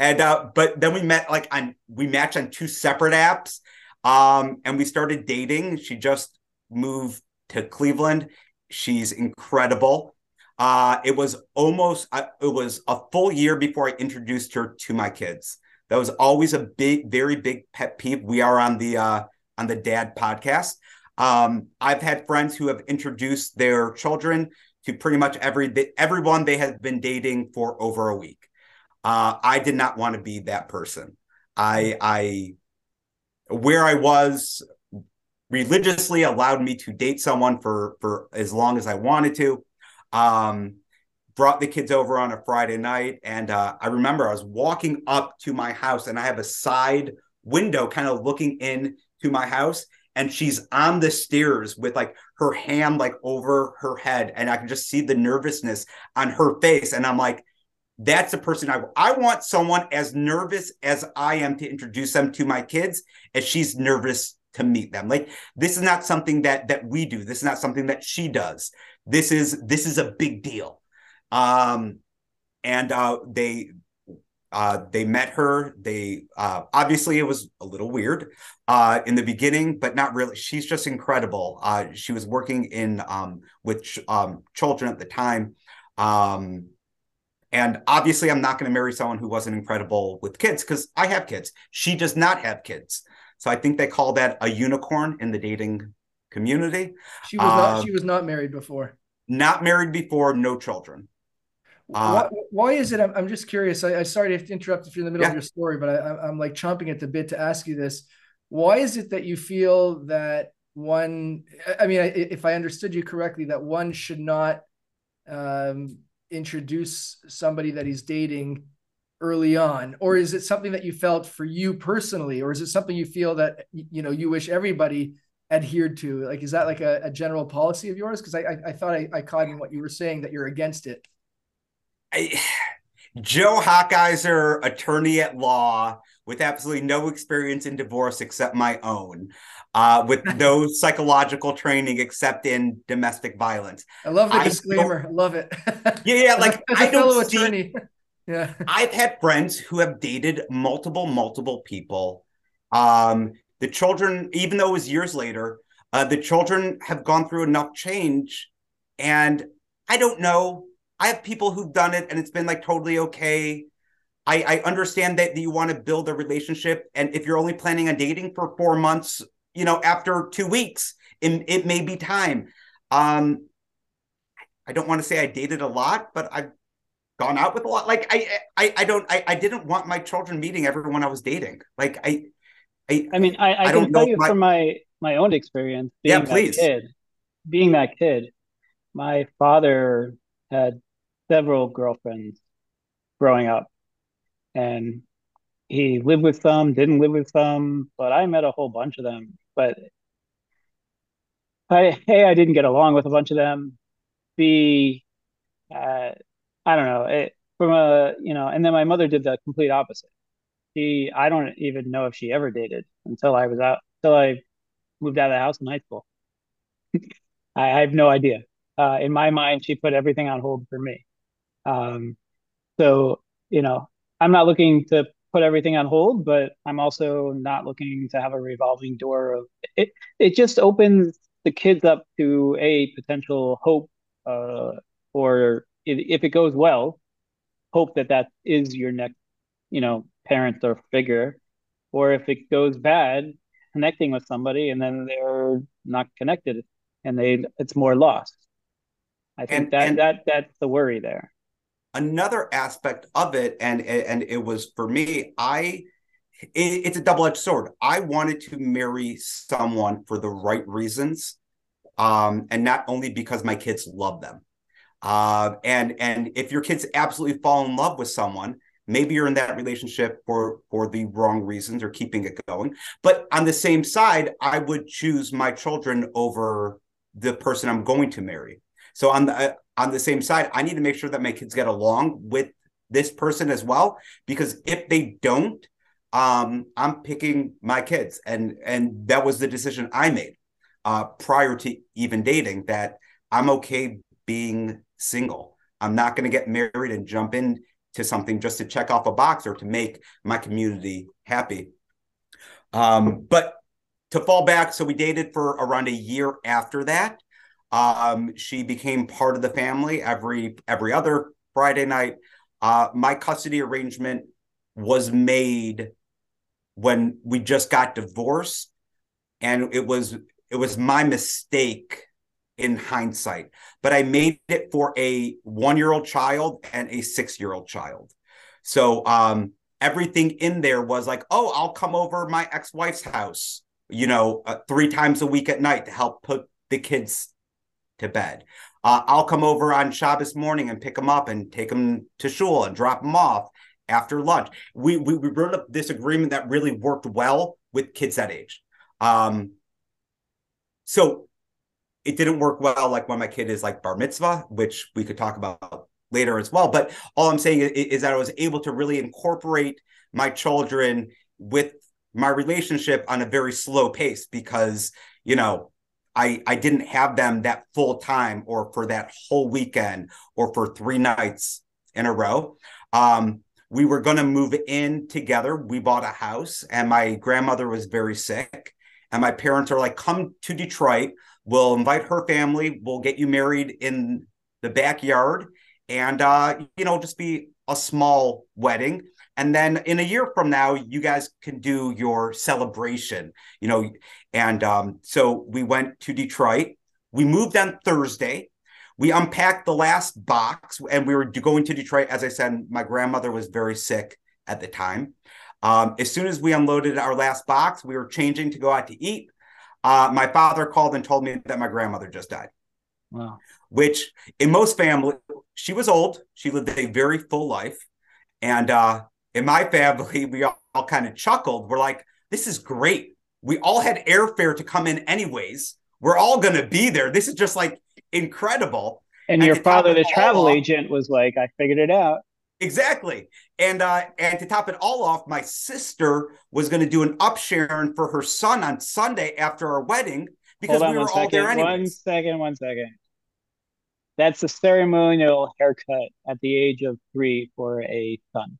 C: And uh, but then we met like on we matched on two separate apps. Um, and we started dating. She just moved to Cleveland. She's incredible. Uh, it was almost uh, it was a full year before I introduced her to my kids. That was always a big, very big pet peeve. We are on the uh, on the Dad podcast. Um, I've had friends who have introduced their children to pretty much every everyone they have been dating for over a week. Uh, I did not want to be that person. I I where I was religiously allowed me to date someone for for as long as I wanted to. Um, brought the kids over on a Friday night, and uh, I remember I was walking up to my house, and I have a side window kind of looking in to my house, and she's on the stairs with like her hand like over her head, and I can just see the nervousness on her face, and I'm like. That's the person I I want someone as nervous as I am to introduce them to my kids as she's nervous to meet them. Like this is not something that that we do. This is not something that she does. This is this is a big deal. Um and uh they uh they met her. They uh obviously it was a little weird uh in the beginning but not really. She's just incredible. Uh she was working in um with ch- um children at the time. Um and obviously i'm not going to marry someone who wasn't incredible with kids because i have kids. She does not have kids so I think they call that a unicorn in the dating community.
B: she was not.
C: uh,
B: She was not married before.
C: Not married before, no children. Uh,
B: why, why is it? I'm, I'm just curious. I, I sorry to interrupt if you're in the middle
C: Yeah.
B: of your story, but I, I'm- I'm like chomping at the bit to ask you this. Why is it that you feel that one? I- I mean, if I understood you correctly, that one should not um, introduce somebody that he's dating early on, or is it something that you felt for you personally, or is it something you feel that you know you wish everybody adhered to? Like, is that like a, a general policy of yours? Because I, I I thought I, I caught in what you were saying that you're against it.
C: I, Joe Hochheiser, attorney at law, with absolutely no experience in divorce except my own, uh, with no psychological training except in domestic violence.
B: I love the disclaimer. I love it.
C: Yeah, yeah,
B: As a-
C: like
B: as a
C: I don't
B: fellow
C: see-
B: attorney. Yeah.
C: I've had friends who have dated multiple, multiple people. Um, the children, even though it was years later, uh, the children have gone through enough change. And I don't know I have people who've done it and it's been like totally okay. I, I understand that you want to build a relationship. And if you're only planning on dating for four months, you know, after two weeks, it, it may be time. Um, I don't want to say I dated a lot, but I've gone out with a lot. Like I, I, I don't, I, I didn't want my children meeting everyone I was dating. Like I,
A: I, I mean, I, I, I can tell you my... from my my own experience.
C: Being yeah, please.
A: That kid, being that kid, my father had several girlfriends growing up, and he lived with some, didn't live with some, but I met a whole bunch of them. But I, a, I didn't get along with a bunch of them. B, uh, I don't know. It, from a you know, and then my mother did the complete opposite. She, I don't even know if she ever dated until I was out, until I moved out of the house in high school. I, I, have no idea. Uh, in my mind, she put everything on hold for me. Um, so you know, I'm not looking to put everything on hold, but I'm also not looking to have a revolving door of it. It just opens the kids up to a potential hope, uh, or if it goes well, hope that that is your next, you know, parent or figure, or if it goes bad, connecting with somebody and then they're not connected and they it's more lost. I think and, that and that that's the worry there.
C: Another aspect of it, and and it was for me, I it, it's a double edged sword. I wanted to marry someone for the right reasons, um, and not only because my kids love them. Uh, and and if your kids absolutely fall in love with someone, maybe you're in that relationship for for the wrong reasons or keeping it going. But on the same side, I would choose my children over the person I'm going to marry. So on the uh, on the same side, I need to make sure that my kids get along with this person as well because if they don't um, I'm picking my kids, and and that was the decision I made uh, prior to even dating. That I'm okay being single. I'm not going to get married and jump in to something just to check off a box or to make my community happy. Um, but to fall back, so we dated for around a year after that. Um, she became part of the family every every other Friday night. Uh, my custody arrangement was made when we just got divorced, and it was it was my mistake in hindsight, but I made it for a one year old child and a six year old child. So um, everything in there was like, oh, I'll come over my ex wife's house, you know, uh, three times a week at night to help put the kids to bed. Uh, I'll come over on Shabbos morning and pick them up and take them to shul and drop them off after lunch. We we, we wrote up this agreement that really worked well with kids that age. Um, so it didn't work well like when my kid is like bar mitzvah, which we could talk about later as well. But all I'm saying is, is that I was able to really incorporate my children with my relationship on a very slow pace because you know I I didn't have them that full time or for that whole weekend or for three nights in a row. Um, we were going to move in together. We bought a house, and my grandmother was very sick, and my parents are like, "Come to Detroit. We'll invite her family. We'll get you married in the backyard, and uh, you know, just be a small wedding." And then in a year from now, you guys can do your celebration, you know. And um, so we went to Detroit. We moved on Thursday. We unpacked the last box and we were going to Detroit. As I said, my grandmother was very sick at the time. Um, as soon as we unloaded our last box, we were changing to go out to eat. Uh, my father called and told me that my grandmother just died.
A: Wow.
C: Which in most families, she was old. She lived a very full life. And uh, in my family, we all, all kind of chuckled. We're like, this is great. We all had airfare to come in anyways. We're all going to be there. This is just like incredible.
A: And, and your father, the travel off, agent, was like, I figured it out.
C: Exactly. And uh, and to top it all off, my sister was going to do an upsherin for her son on Sunday after our wedding because we were all
A: second,
C: there anyways.
A: One second, one second. That's a ceremonial haircut at the age of three for a son.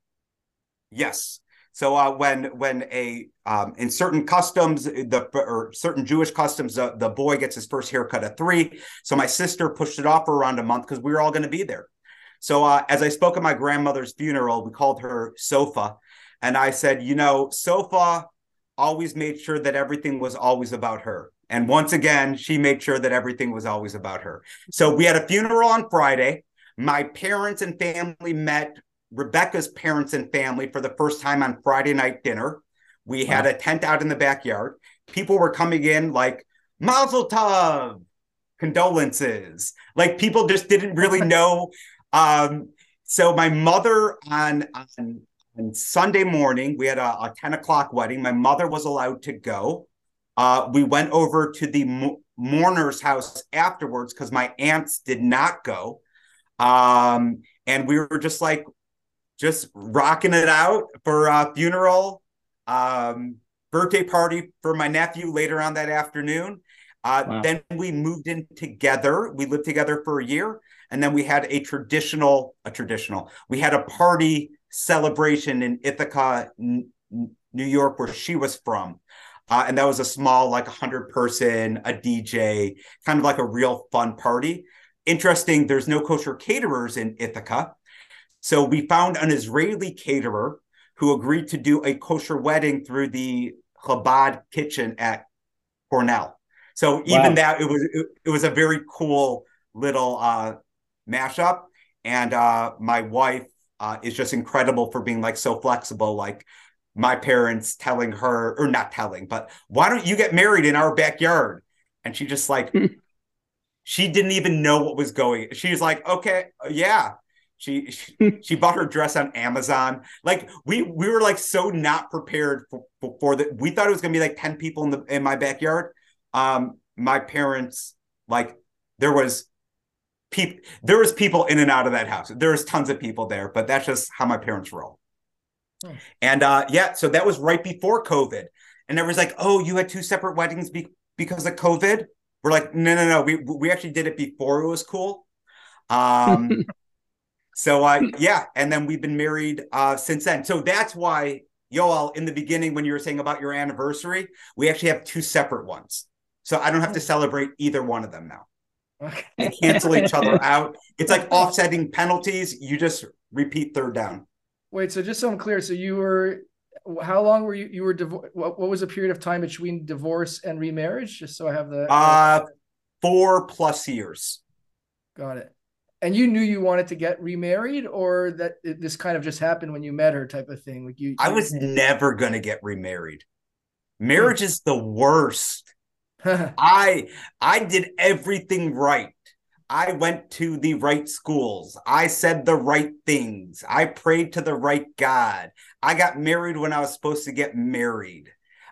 C: Yes. So uh, when when a um, in certain customs the or certain Jewish customs the, the boy gets his first haircut at three. So my sister pushed it off for around a month because we were all going to be there. So uh, as I spoke at my grandmother's funeral, we called her Sofa, and I said, you know, Sofa always made sure that everything was always about her. And once again, she made sure that everything was always about her. So we had a funeral on Friday. My parents and family met Rebecca's parents and family for the first time on Friday night dinner. We wow. had a tent out in the backyard. People were coming in like Mazel Tov, condolences. Like people just didn't really know. Um, so my mother on on on Sunday morning, we had a, a 10 o'clock wedding. My mother was allowed to go. Uh, we went over to the mo- mourner's house afterwards because my aunts did not go. Um, and we were just like, just rocking it out for a funeral, um, birthday party for my nephew later on that afternoon. Uh, wow. Then we moved in together. We lived together for a year, and then we had a traditional, a traditional. We had a party celebration in Ithaca, N- New York, where she was from. Uh, and that was a small, like 100 person, a DJ, kind of like a real fun party. Interesting, there's no kosher caterers in Ithaca. So we found an Israeli caterer who agreed to do a kosher wedding through the Chabad kitchen at Cornell. So even wow. that, it was it, it, was a very cool little uh, mashup. And uh, my wife uh, is just incredible for being like so flexible. Like my parents telling her, or not telling, but why don't you get married in our backyard? And she just like, she didn't even know what was going. She was like, okay, yeah. She, she she bought her dress on Amazon. Like we we were like so not prepared for, for the. We thought it was gonna be like ten people in the in my backyard. Um, my parents like there was people there was people in and out of that house. There was tons of people there, but that's just how my parents roll. Hmm. And uh, yeah, so that was right before COVID, and everyone's like, "Oh, you had two separate weddings be- because of COVID." We're like, "No, no, no. We we actually did it before it was cool." Um, so uh, yeah, and then we've been married uh, since then. So that's why Yoel, in the beginning, when you were saying about your anniversary, we actually have two separate ones. So I don't have to hmm. celebrate either one of them now. Okay. They cancel each other out. It's like offsetting penalties. You just repeat third down.
B: Wait, so just so I'm clear, so you were how long were you you were divorced? What, what was the period of time between divorce and remarriage? Just so I have the
C: uh four plus years.
B: Got it. And you knew you wanted to get remarried, or that it, this kind of just happened when you met her, type of thing. Like you,
C: I was never gonna get remarried. Marriage is the worst. I I did everything right. I went to the right schools. I said the right things. I prayed to the right God. I got married when I was supposed to get married.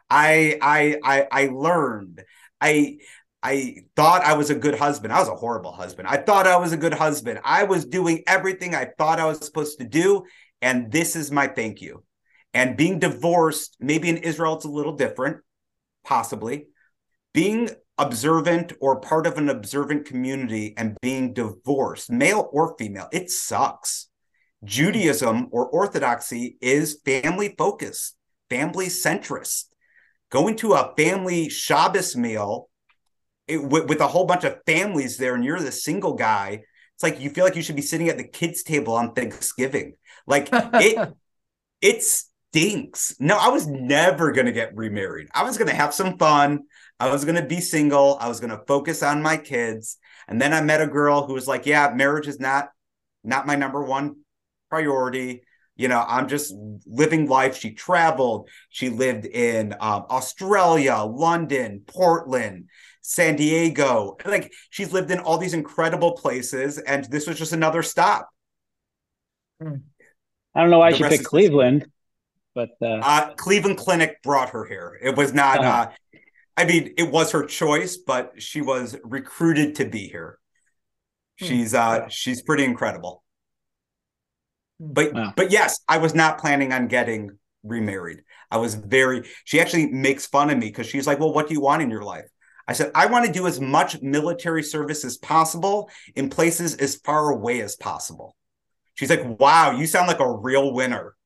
C: I I I, I learned. I I thought I was a good husband. I was a horrible husband. I thought I was a good husband. I was doing everything I thought I was supposed to do. And this is my thank you. And being divorced, maybe in Israel, it's a little different, possibly being observant or part of an observant community and being divorced, male or female, it sucks. Judaism or orthodoxy is family focused, family centrist. Going to a family Shabbos meal it, with, with a whole bunch of families there, and you're the single guy. It's like you feel like you should be sitting at the kids' table on Thanksgiving. Like it, it stinks. No, I was never gonna get remarried. I was gonna have some fun. I was going to be single. I was going to focus on my kids. And then I met a girl who was like, yeah, marriage is not not my number one priority. You know, I'm just living life. She traveled. She lived in um, Australia, London, Portland, San Diego. Like she's lived in all these incredible places, and this was just another stop.
A: Hmm. I don't know why the she picked Cleveland, but uh...
C: uh... Cleveland Clinic brought her here. It was not. Uh-huh. Uh, I mean, it was her choice, but she was recruited to be here. Hmm. She's uh she's pretty incredible. Hmm. But wow. but yes, I was not planning on getting remarried. I was very she actually makes fun of me because she's like, Well, what do you want in your life? I said, I want to do as much military service as possible in places as far away as possible. She's like, Wow, you sound like a real winner.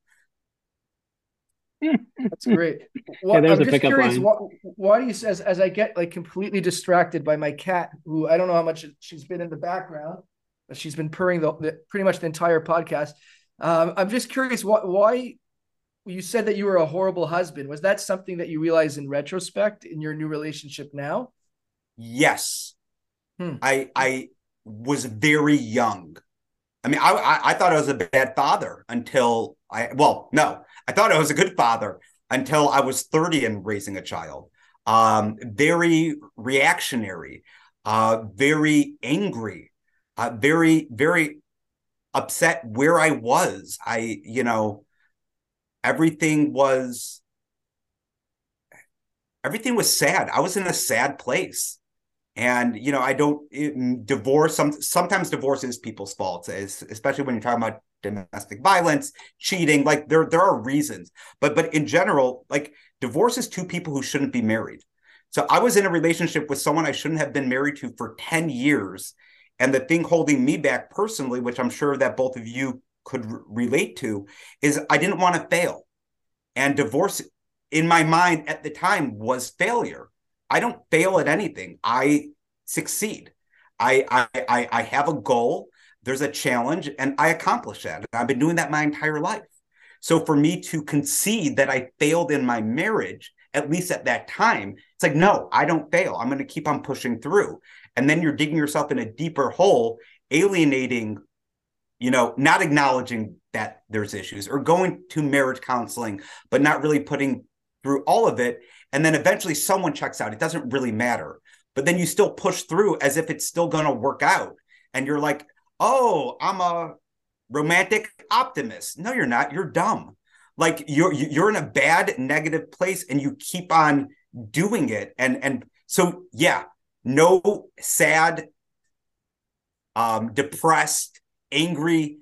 B: That's great. Well, yeah, I'm just curious, why, why, do you as as I get like completely distracted by my cat, who I don't know how much she's been in the background. She's been purring the, the pretty much the entire podcast. Um, I'm just curious, why, why you said that you were a horrible husband. Was that something that you realized in retrospect in your new relationship now?
C: Yes. Hmm. I I was very young. I mean, I, I, I thought I was a bad father until I well, no, I thought I was a good father until I was 30 and raising a child. Um, very reactionary, uh, very angry, uh, very, very upset where I was. I, you know, everything was everything was sad. I was in a sad place. And you know, I don't it, divorce. Some sometimes divorce is people's fault, especially when you're talking about domestic violence, cheating. Like there there are reasons, but but in general, like divorce is two people who shouldn't be married. So I was in a relationship with someone I shouldn't have been married to for ten years, and the thing holding me back personally, which I'm sure that both of you could r- relate to, is I didn't want to fail, and divorce in my mind at the time was failure I don't fail at anything. I succeed. I I I have a goal. There's a challenge, and I accomplish that. I've been doing that my entire life. So for me to concede that I failed in my marriage, at least at that time, it's like no, I don't fail. I'm going to keep on pushing through. And then you're digging yourself in a deeper hole, alienating, you know, not acknowledging that there's issues or going to marriage counseling, but not really putting through all of it and then eventually someone checks out. It doesn't really matter. But then you still push through as if it's still going to work out. And you're like, oh, I'm a romantic optimist. No, you're not. You're dumb. Like you're you're in a bad negative place and you keep on doing it. And and so yeah, no sad, um, depressed, angry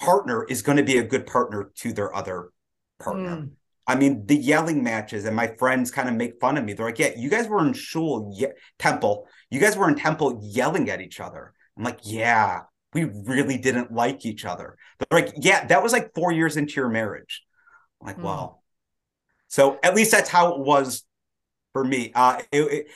C: partner is going to be a good partner to their other partner. Mm. I mean, the yelling matches, and my friends kind of make fun of me. They're like, "Yeah, you guys were in shul, ye- temple. You guys were in temple yelling at each other." I'm like, "Yeah, we really didn't like each other." They're like, "Yeah, that was like four years into your marriage." I'm like, mm. well, so at least that's how it was for me. Uh, it, it,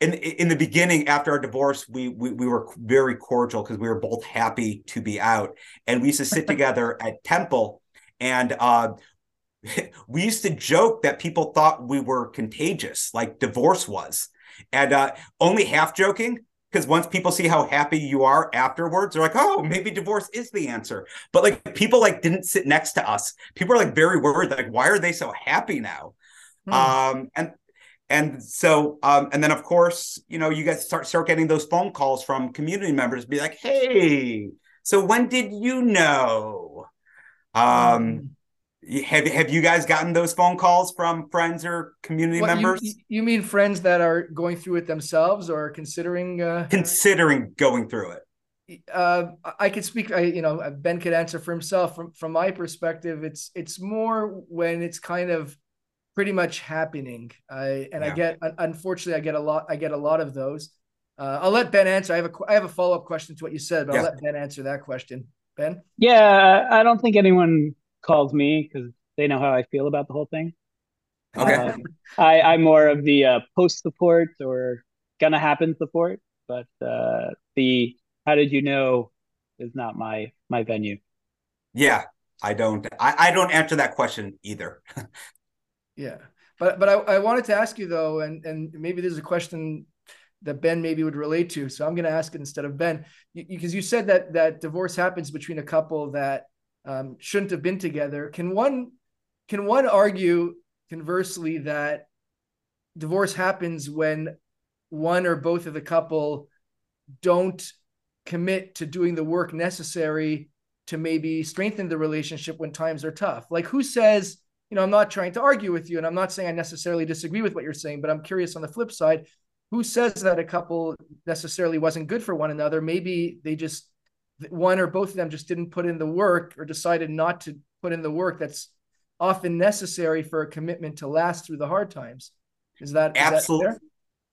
C: in in the beginning, after our divorce, we we, we were very cordial because we were both happy to be out, and we used to sit together at temple and uh, we used to joke that people thought we were contagious, like divorce was, and uh, only half joking because once people see how happy you are afterwards, they're like, "Oh, maybe divorce is the answer." But like people like didn't sit next to us. People are like very worried, like, "Why are they so happy now?" Hmm. Um, and and so um, and then of course, you know, you guys start start getting those phone calls from community members, be like, "Hey, so when did you know?" Um. Hmm have have you guys gotten those phone calls from friends or community what, members?
B: You, you, mean friends that are going through it themselves or considering uh,
C: considering going through
B: it? Uh, I could speak. I, you know, Ben could answer for himself. From from my perspective, it's it's more when it's kind of pretty much happening. I and yeah. I get unfortunately I get a lot. I get a lot of those. Uh, I'll let Ben answer. I have a I have a follow up question to what you said, but yeah. I'll let Ben answer that question. Ben.
A: Yeah, I don't think anyone calls me because they know how I feel about the whole thing.
C: Okay. Um,
A: I, I'm more of the uh, post support or gonna happen support, but uh, the how did you know is not my my venue.
C: Yeah, I don't. I, I don't answer that question either.
B: yeah, but but I, I wanted to ask you though, and and maybe there's a question that Ben maybe would relate to. So I'm going to ask it instead of Ben, because you, you, said that that divorce happens between a couple that um, shouldn't have been together. Can one can one argue conversely that divorce happens when one or both of the couple don't commit to doing the work necessary to maybe strengthen the relationship when times are tough? Like who says, you know, I'm not trying to argue with you and I'm not saying I necessarily disagree with what you're saying, but I'm curious on the flip side, who says that a couple necessarily wasn't good for one another? Maybe they just one or both of them just didn't put in the work or decided not to put in the work that's often necessary for a commitment to last through the hard times. Is that
C: absolutely? That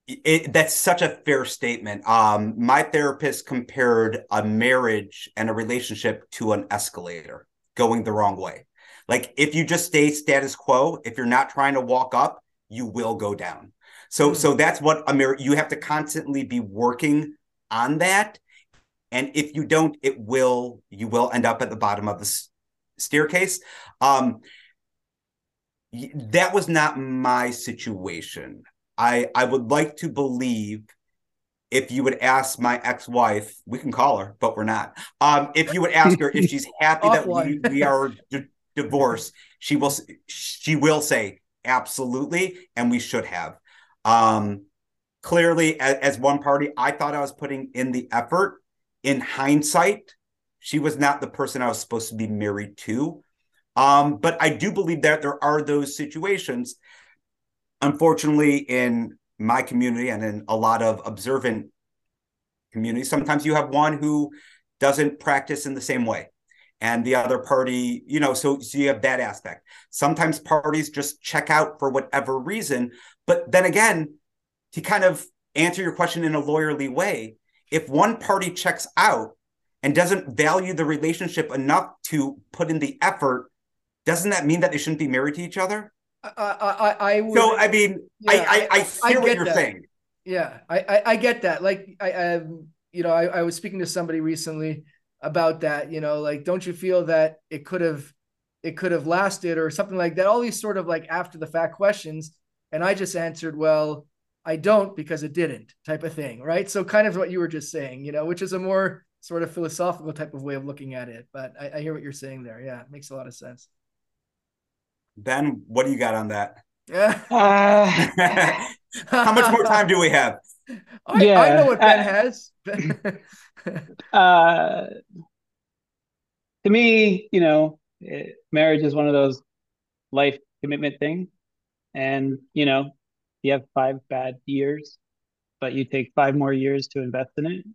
C: it, that's such a fair statement. Um, my therapist compared a marriage and a relationship to an escalator going the wrong way. Like if you just stay status quo, if you're not trying to walk up, you will go down. So, mm. so that's what a marriage. You have to constantly be working on that and if you don't, it will you will end up at the bottom of the staircase. Um, that was not my situation. I I would like to believe if you would ask my ex-wife, we can call her, but we're not. Um, if you would ask her if she's happy that we, we are d- divorced, she will she will say absolutely, and we should have. Um, clearly, as, as one party, I thought I was putting in the effort. In hindsight, she was not the person I was supposed to be married to. Um, but I do believe that there are those situations. Unfortunately, in my community and in a lot of observant communities, sometimes you have one who doesn't practice in the same way. And the other party, you know, so, so you have that aspect. Sometimes parties just check out for whatever reason. But then again, to kind of answer your question in a lawyerly way, if one party checks out and doesn't value the relationship enough to put in the effort, doesn't that mean that they shouldn't be married to each other?
B: I, I, I would,
C: so I mean, yeah, I, I, I hear I what you're
B: that.
C: saying.
B: Yeah, I, I, I, get that. Like I, I you know, I, I was speaking to somebody recently about that. You know, like, don't you feel that it could have, it could have lasted or something like that? All these sort of like after the fact questions, and I just answered, well, I don't because it didn't, type of thing, right? So kind of what you were just saying, you know, which is a more sort of philosophical type of way of looking at it. But I, I hear what you're saying there. Yeah, it makes a lot of sense.
C: Ben, what do you got on that? Uh, How much more time do we have?
B: I, yeah, I know what Ben uh, has.
A: uh, to me, you know, it, marriage is one of those life commitment things. And, you know, you have five bad years, but you take five more years to invest in it,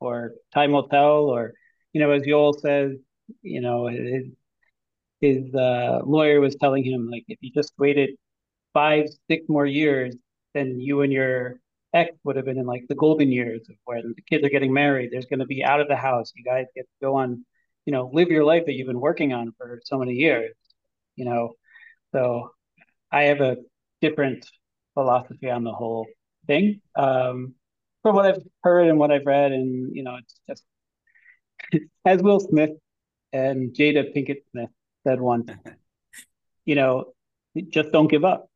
A: or time will tell, or, you know, as Yoel says, you know, his, his uh, lawyer was telling him, like, if you just waited five, six more years, then you and your ex would have been in like the golden years of when the kids are getting married. There's going to be out of the house. You guys get to go on, you know, live your life that you've been working on for so many years, you know. So I have a different philosophy on the whole thing. Um, from what I've heard and what I've read, and you know, it's just as Will Smith and Jada Pinkett Smith said once, you know, just don't give up,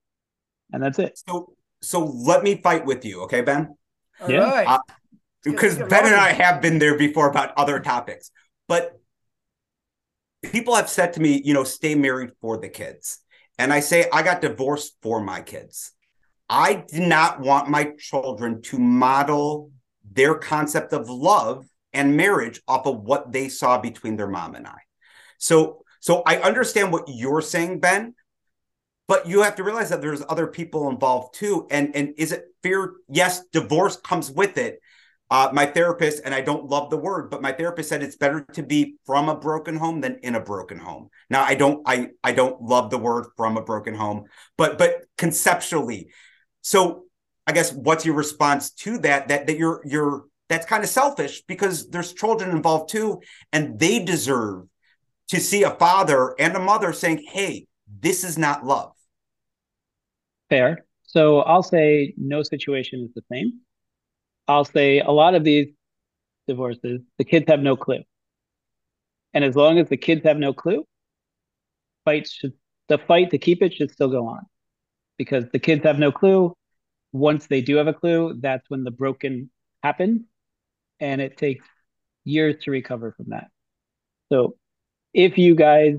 A: and that's it.
C: So, so let me fight with you, okay, Ben?
B: All yeah. Right. Uh,
C: because Ben and I have been there before about other topics, but people have said to me, you know, stay married for the kids. And I say, I got divorced for my kids. I did not want my children to model their concept of love and marriage off of what they saw between their mom and I. So, so I understand what you're saying, Ben, but you have to realize that there's other people involved too. And and is it fear? Yes, divorce comes with it. Uh, my therapist, and I don't love the word, but my therapist said it's better to be from a broken home than in a broken home. Now, I don't, I, I don't love the word from a broken home, but, but conceptually, so I guess what's your response to that? That that you're you're that's kind of selfish because there's children involved too, and they deserve to see a father and a mother saying, "Hey, this is not love."
A: Fair. So I'll say no situation is the same. I'll say a lot of these divorces, the kids have no clue. And as long as the kids have no clue, fights should the fight to keep it should still go on because the kids have no clue. Once they do have a clue, that's when the broken happens, and it takes years to recover from that. So if you guys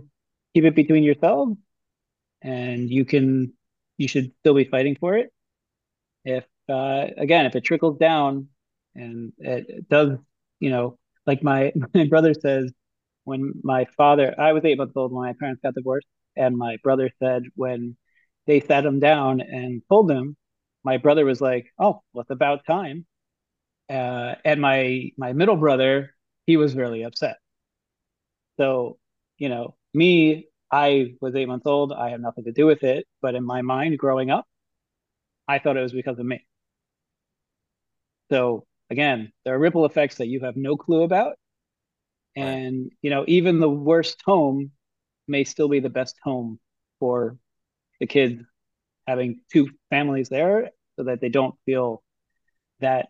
A: keep it between yourselves and you can you should still be fighting for it if uh, again if it trickles down and it does you know like my my brother says when my father i was eight months old when my parents got divorced and my brother said when they sat him down and told him. My brother was like, "Oh, well, it's about time." Uh, and my my middle brother, he was really upset. So, you know, me, I was eight months old. I have nothing to do with it. But in my mind, growing up, I thought it was because of me. So again, there are ripple effects that you have no clue about. And, you know, even the worst home may still be the best home for the kids having two families there so that they don't feel that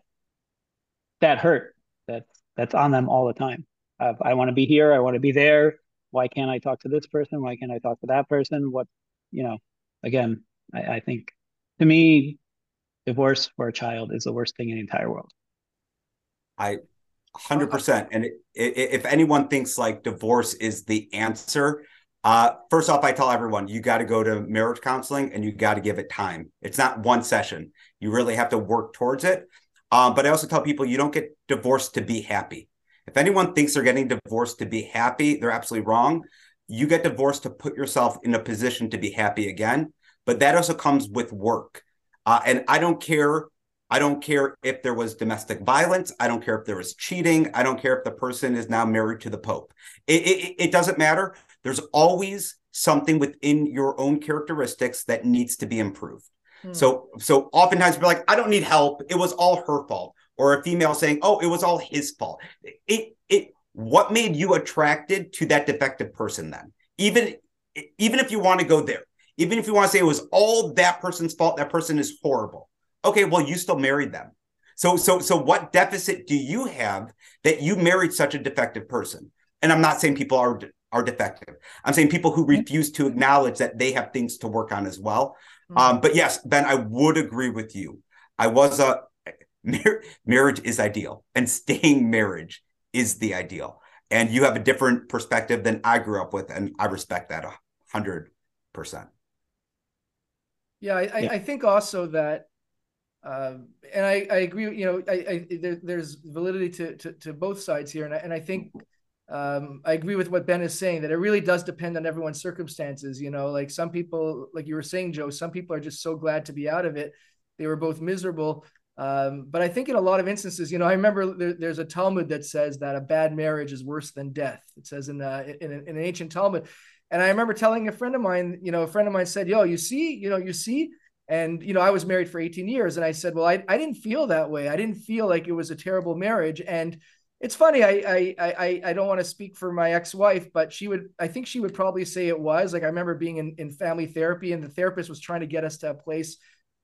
A: that hurt that's that's on them all the time. Uh, I want to be here. I want to be there. Why can't I talk to this person? Why can't I talk to that person? What, you know, again, I, I think to me, divorce for a child is the worst thing in the entire world.
C: I 100%. And it, it, if anyone thinks like divorce is the answer, uh, first off, I tell everyone you got to go to marriage counseling and you got to give it time. It's not one session. You really have to work towards it. Um, but I also tell people you don't get divorced to be happy. If anyone thinks they're getting divorced to be happy, they're absolutely wrong. You get divorced to put yourself in a position to be happy again. But that also comes with work. Uh, and I don't care. I don't care if there was domestic violence. I don't care if there was cheating. I don't care if the person is now married to the Pope. It, it, it doesn't matter. There's always something within your own characteristics that needs to be improved. Hmm. So, so oftentimes we're like, I don't need help. It was all her fault. Or a female saying, "Oh, it was all his fault." It, it. What made you attracted to that defective person then? Even, even if you want to go there, even if you want to say it was all that person's fault, that person is horrible. Okay, well, you still married them. So, so, so, what deficit do you have that you married such a defective person? And I'm not saying people are are defective. I'm saying people who refuse to acknowledge that they have things to work on as well. Mm-hmm. Um, but yes, Ben, I would agree with you. I was a mar- marriage is ideal, and staying marriage is the ideal. And you have a different perspective than I grew up with, and I respect that a hundred percent.
B: Yeah, I, I, I think also that uh, and I, I agree. You know, I, I there, there's validity to, to, to both sides here, and I, and I think um, I agree with what Ben is saying that it really does depend on everyone's circumstances. You know, like some people, like you were saying, Joe, some people are just so glad to be out of it. They were both miserable. Um, but I think in a lot of instances, you know, I remember there, there's a Talmud that says that a bad marriage is worse than death. It says in, uh, in, in an ancient Talmud. And I remember telling a friend of mine, you know, a friend of mine said, yo, you see, you know, you see, and you know i was married for 18 years and i said well I, I didn't feel that way i didn't feel like it was a terrible marriage and it's funny. I I I I don't want to speak for my ex-wife, but she would. I think she would probably say it was. Like I remember being in in family therapy, and the therapist was trying to get us to a place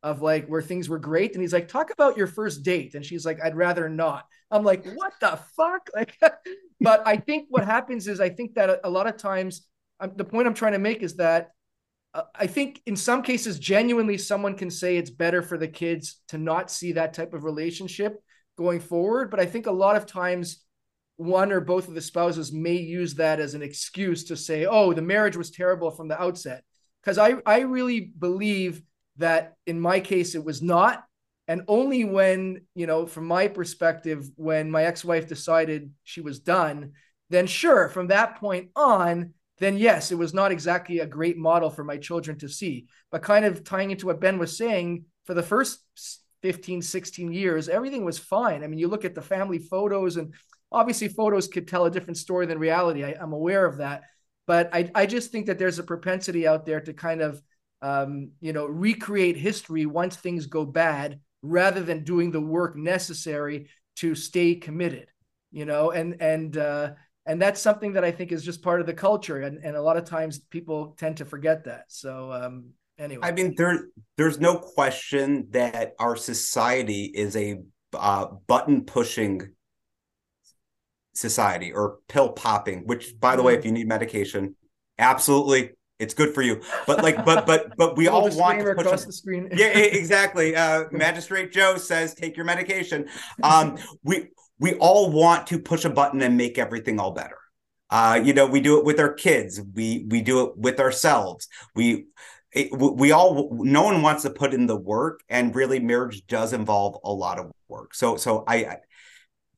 B: of like where things were great, and he's like, "Talk about your first date," and she's like, "I'd rather not." I'm like, "What the fuck?" Like, but I think what happens is I think that a, a lot of times um, the point I'm trying to make is that uh, I think in some cases, genuinely, someone can say it's better for the kids to not see that type of relationship going forward. But I think a lot of times one or both of the spouses may use that as an excuse to say, oh, the marriage was terrible from the outset. Because I, I really believe that in my case, it was not. And only when, you know, from my perspective, when my ex wife decided she was done, then sure, from that point on, then yes, it was not exactly a great model for my children to see. But kind of tying into what Ben was saying, for the first 15, 16 years, everything was fine. I mean, you look at the family photos, and obviously, photos could tell a different story than reality. I, am aware of that. But I, I just think that there's a propensity out there to kind of, um, you know, recreate history once things go bad rather than doing the work necessary to stay committed, you know, and, and, uh, and that's something that I think is just part of the culture. And, and a lot of times people tend to forget that. So, um, anyway. I
C: mean there there's no question that our society is a uh, button pushing society or pill popping which by the way if you need medication absolutely it's good for you. But like but but but we all want to push across a, the screen. Yeah exactly. Uh magistrate joe says take your medication. Um we we all want to push a button and make everything all better. Uh you know we do it with our kids. We we do it with ourselves. We it, we all no one wants to put in the work and really marriage does involve a lot of work. So so i, I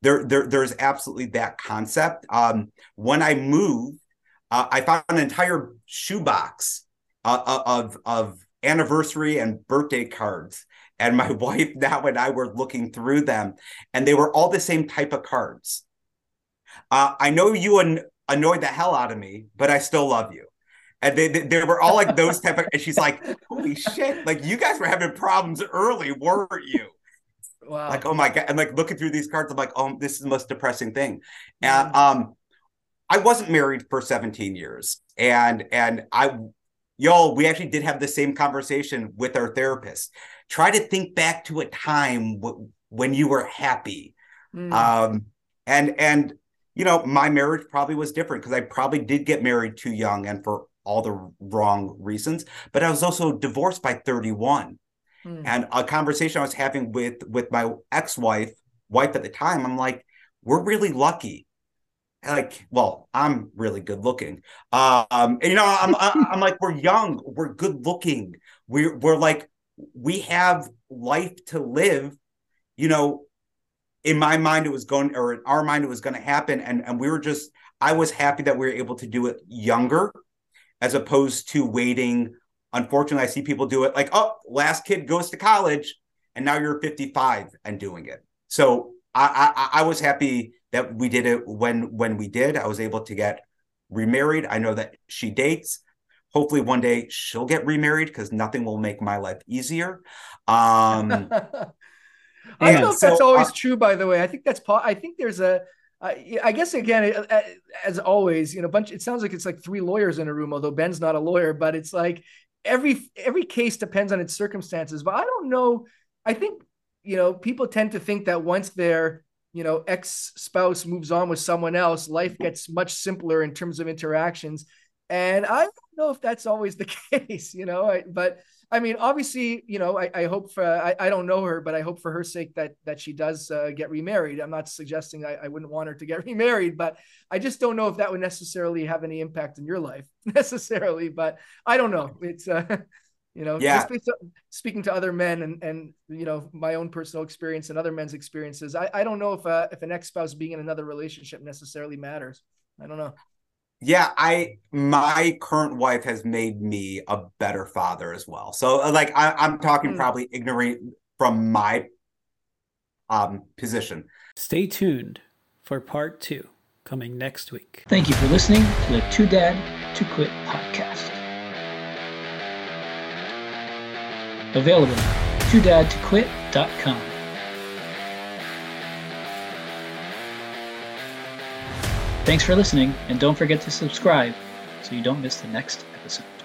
C: there, there there's absolutely that concept. Um when i moved uh, i found an entire shoebox uh, uh, of of anniversary and birthday cards. And my wife now and i were looking through them and they were all the same type of cards. Uh, i know you an- annoyed the hell out of me but i still love you and they, they, they were all like those type of and she's like holy shit like you guys were having problems early weren't you? Wow. Like oh my god and like looking through these cards i'm like oh this is the most depressing thing. And um i wasn't married for 17 years and and i y'all we actually did have the same conversation with our therapist. Try to think back to a time w- when you were happy. Mm. um And and you know, my marriage probably was different because I probably did get married too young and for all the wrong reasons. But I was also divorced by 31. Mm. And a conversation I was having with with my ex-wife, wife at the time, I'm like, we're really lucky. Like, well, I'm really good looking. Um, and you know, I'm I'm like, we're young, we're good looking. We're we're like, we have life to live. You know, in my mind it was going or in our mind it was going to happen and and we were just i was happy that we were able to do it younger as opposed to waiting unfortunately i see people do it like oh last kid goes to college and now you're 55 and doing it so i i, I was happy that we did it when when we did i was able to get remarried i know that she dates hopefully one day she'll get remarried because nothing will make my life easier um
B: I don't know if so, that's always uh, true. By the way, I think that's. I think there's a. Uh, I guess again, uh, uh, as always, you know, bunch. It sounds like it's like three lawyers in a room. Although Ben's not a lawyer, but it's like every every case depends on its circumstances. But I don't know. I think you know people tend to think that once their you know ex spouse moves on with someone else, life mm-hmm. gets much simpler in terms of interactions. And I don't know if that's always the case, you know. I, but I mean, obviously, you know, I, I hope for I, I don't know her, but I hope for her sake that that she does uh, get remarried. I'm not suggesting I, I wouldn't want her to get remarried, but I just don't know if that would necessarily have any impact in your life necessarily. But I don't know. It's uh, you know,
C: yeah.
B: just speaking to other men and and you know my own personal experience and other men's experiences, I, I don't know if uh, if an ex spouse being in another relationship necessarily matters. I don't know
C: yeah i my current wife has made me a better father as well. So uh, like I, am talking mm. probably ignorant from my um position.
D: Stay tuned for part two coming next week.
A: Thank you for listening to the Too Dad To Quit podcast. Available at toodadtoquit.com Thanks for listening, and don't forget to subscribe so you don't miss the next episode.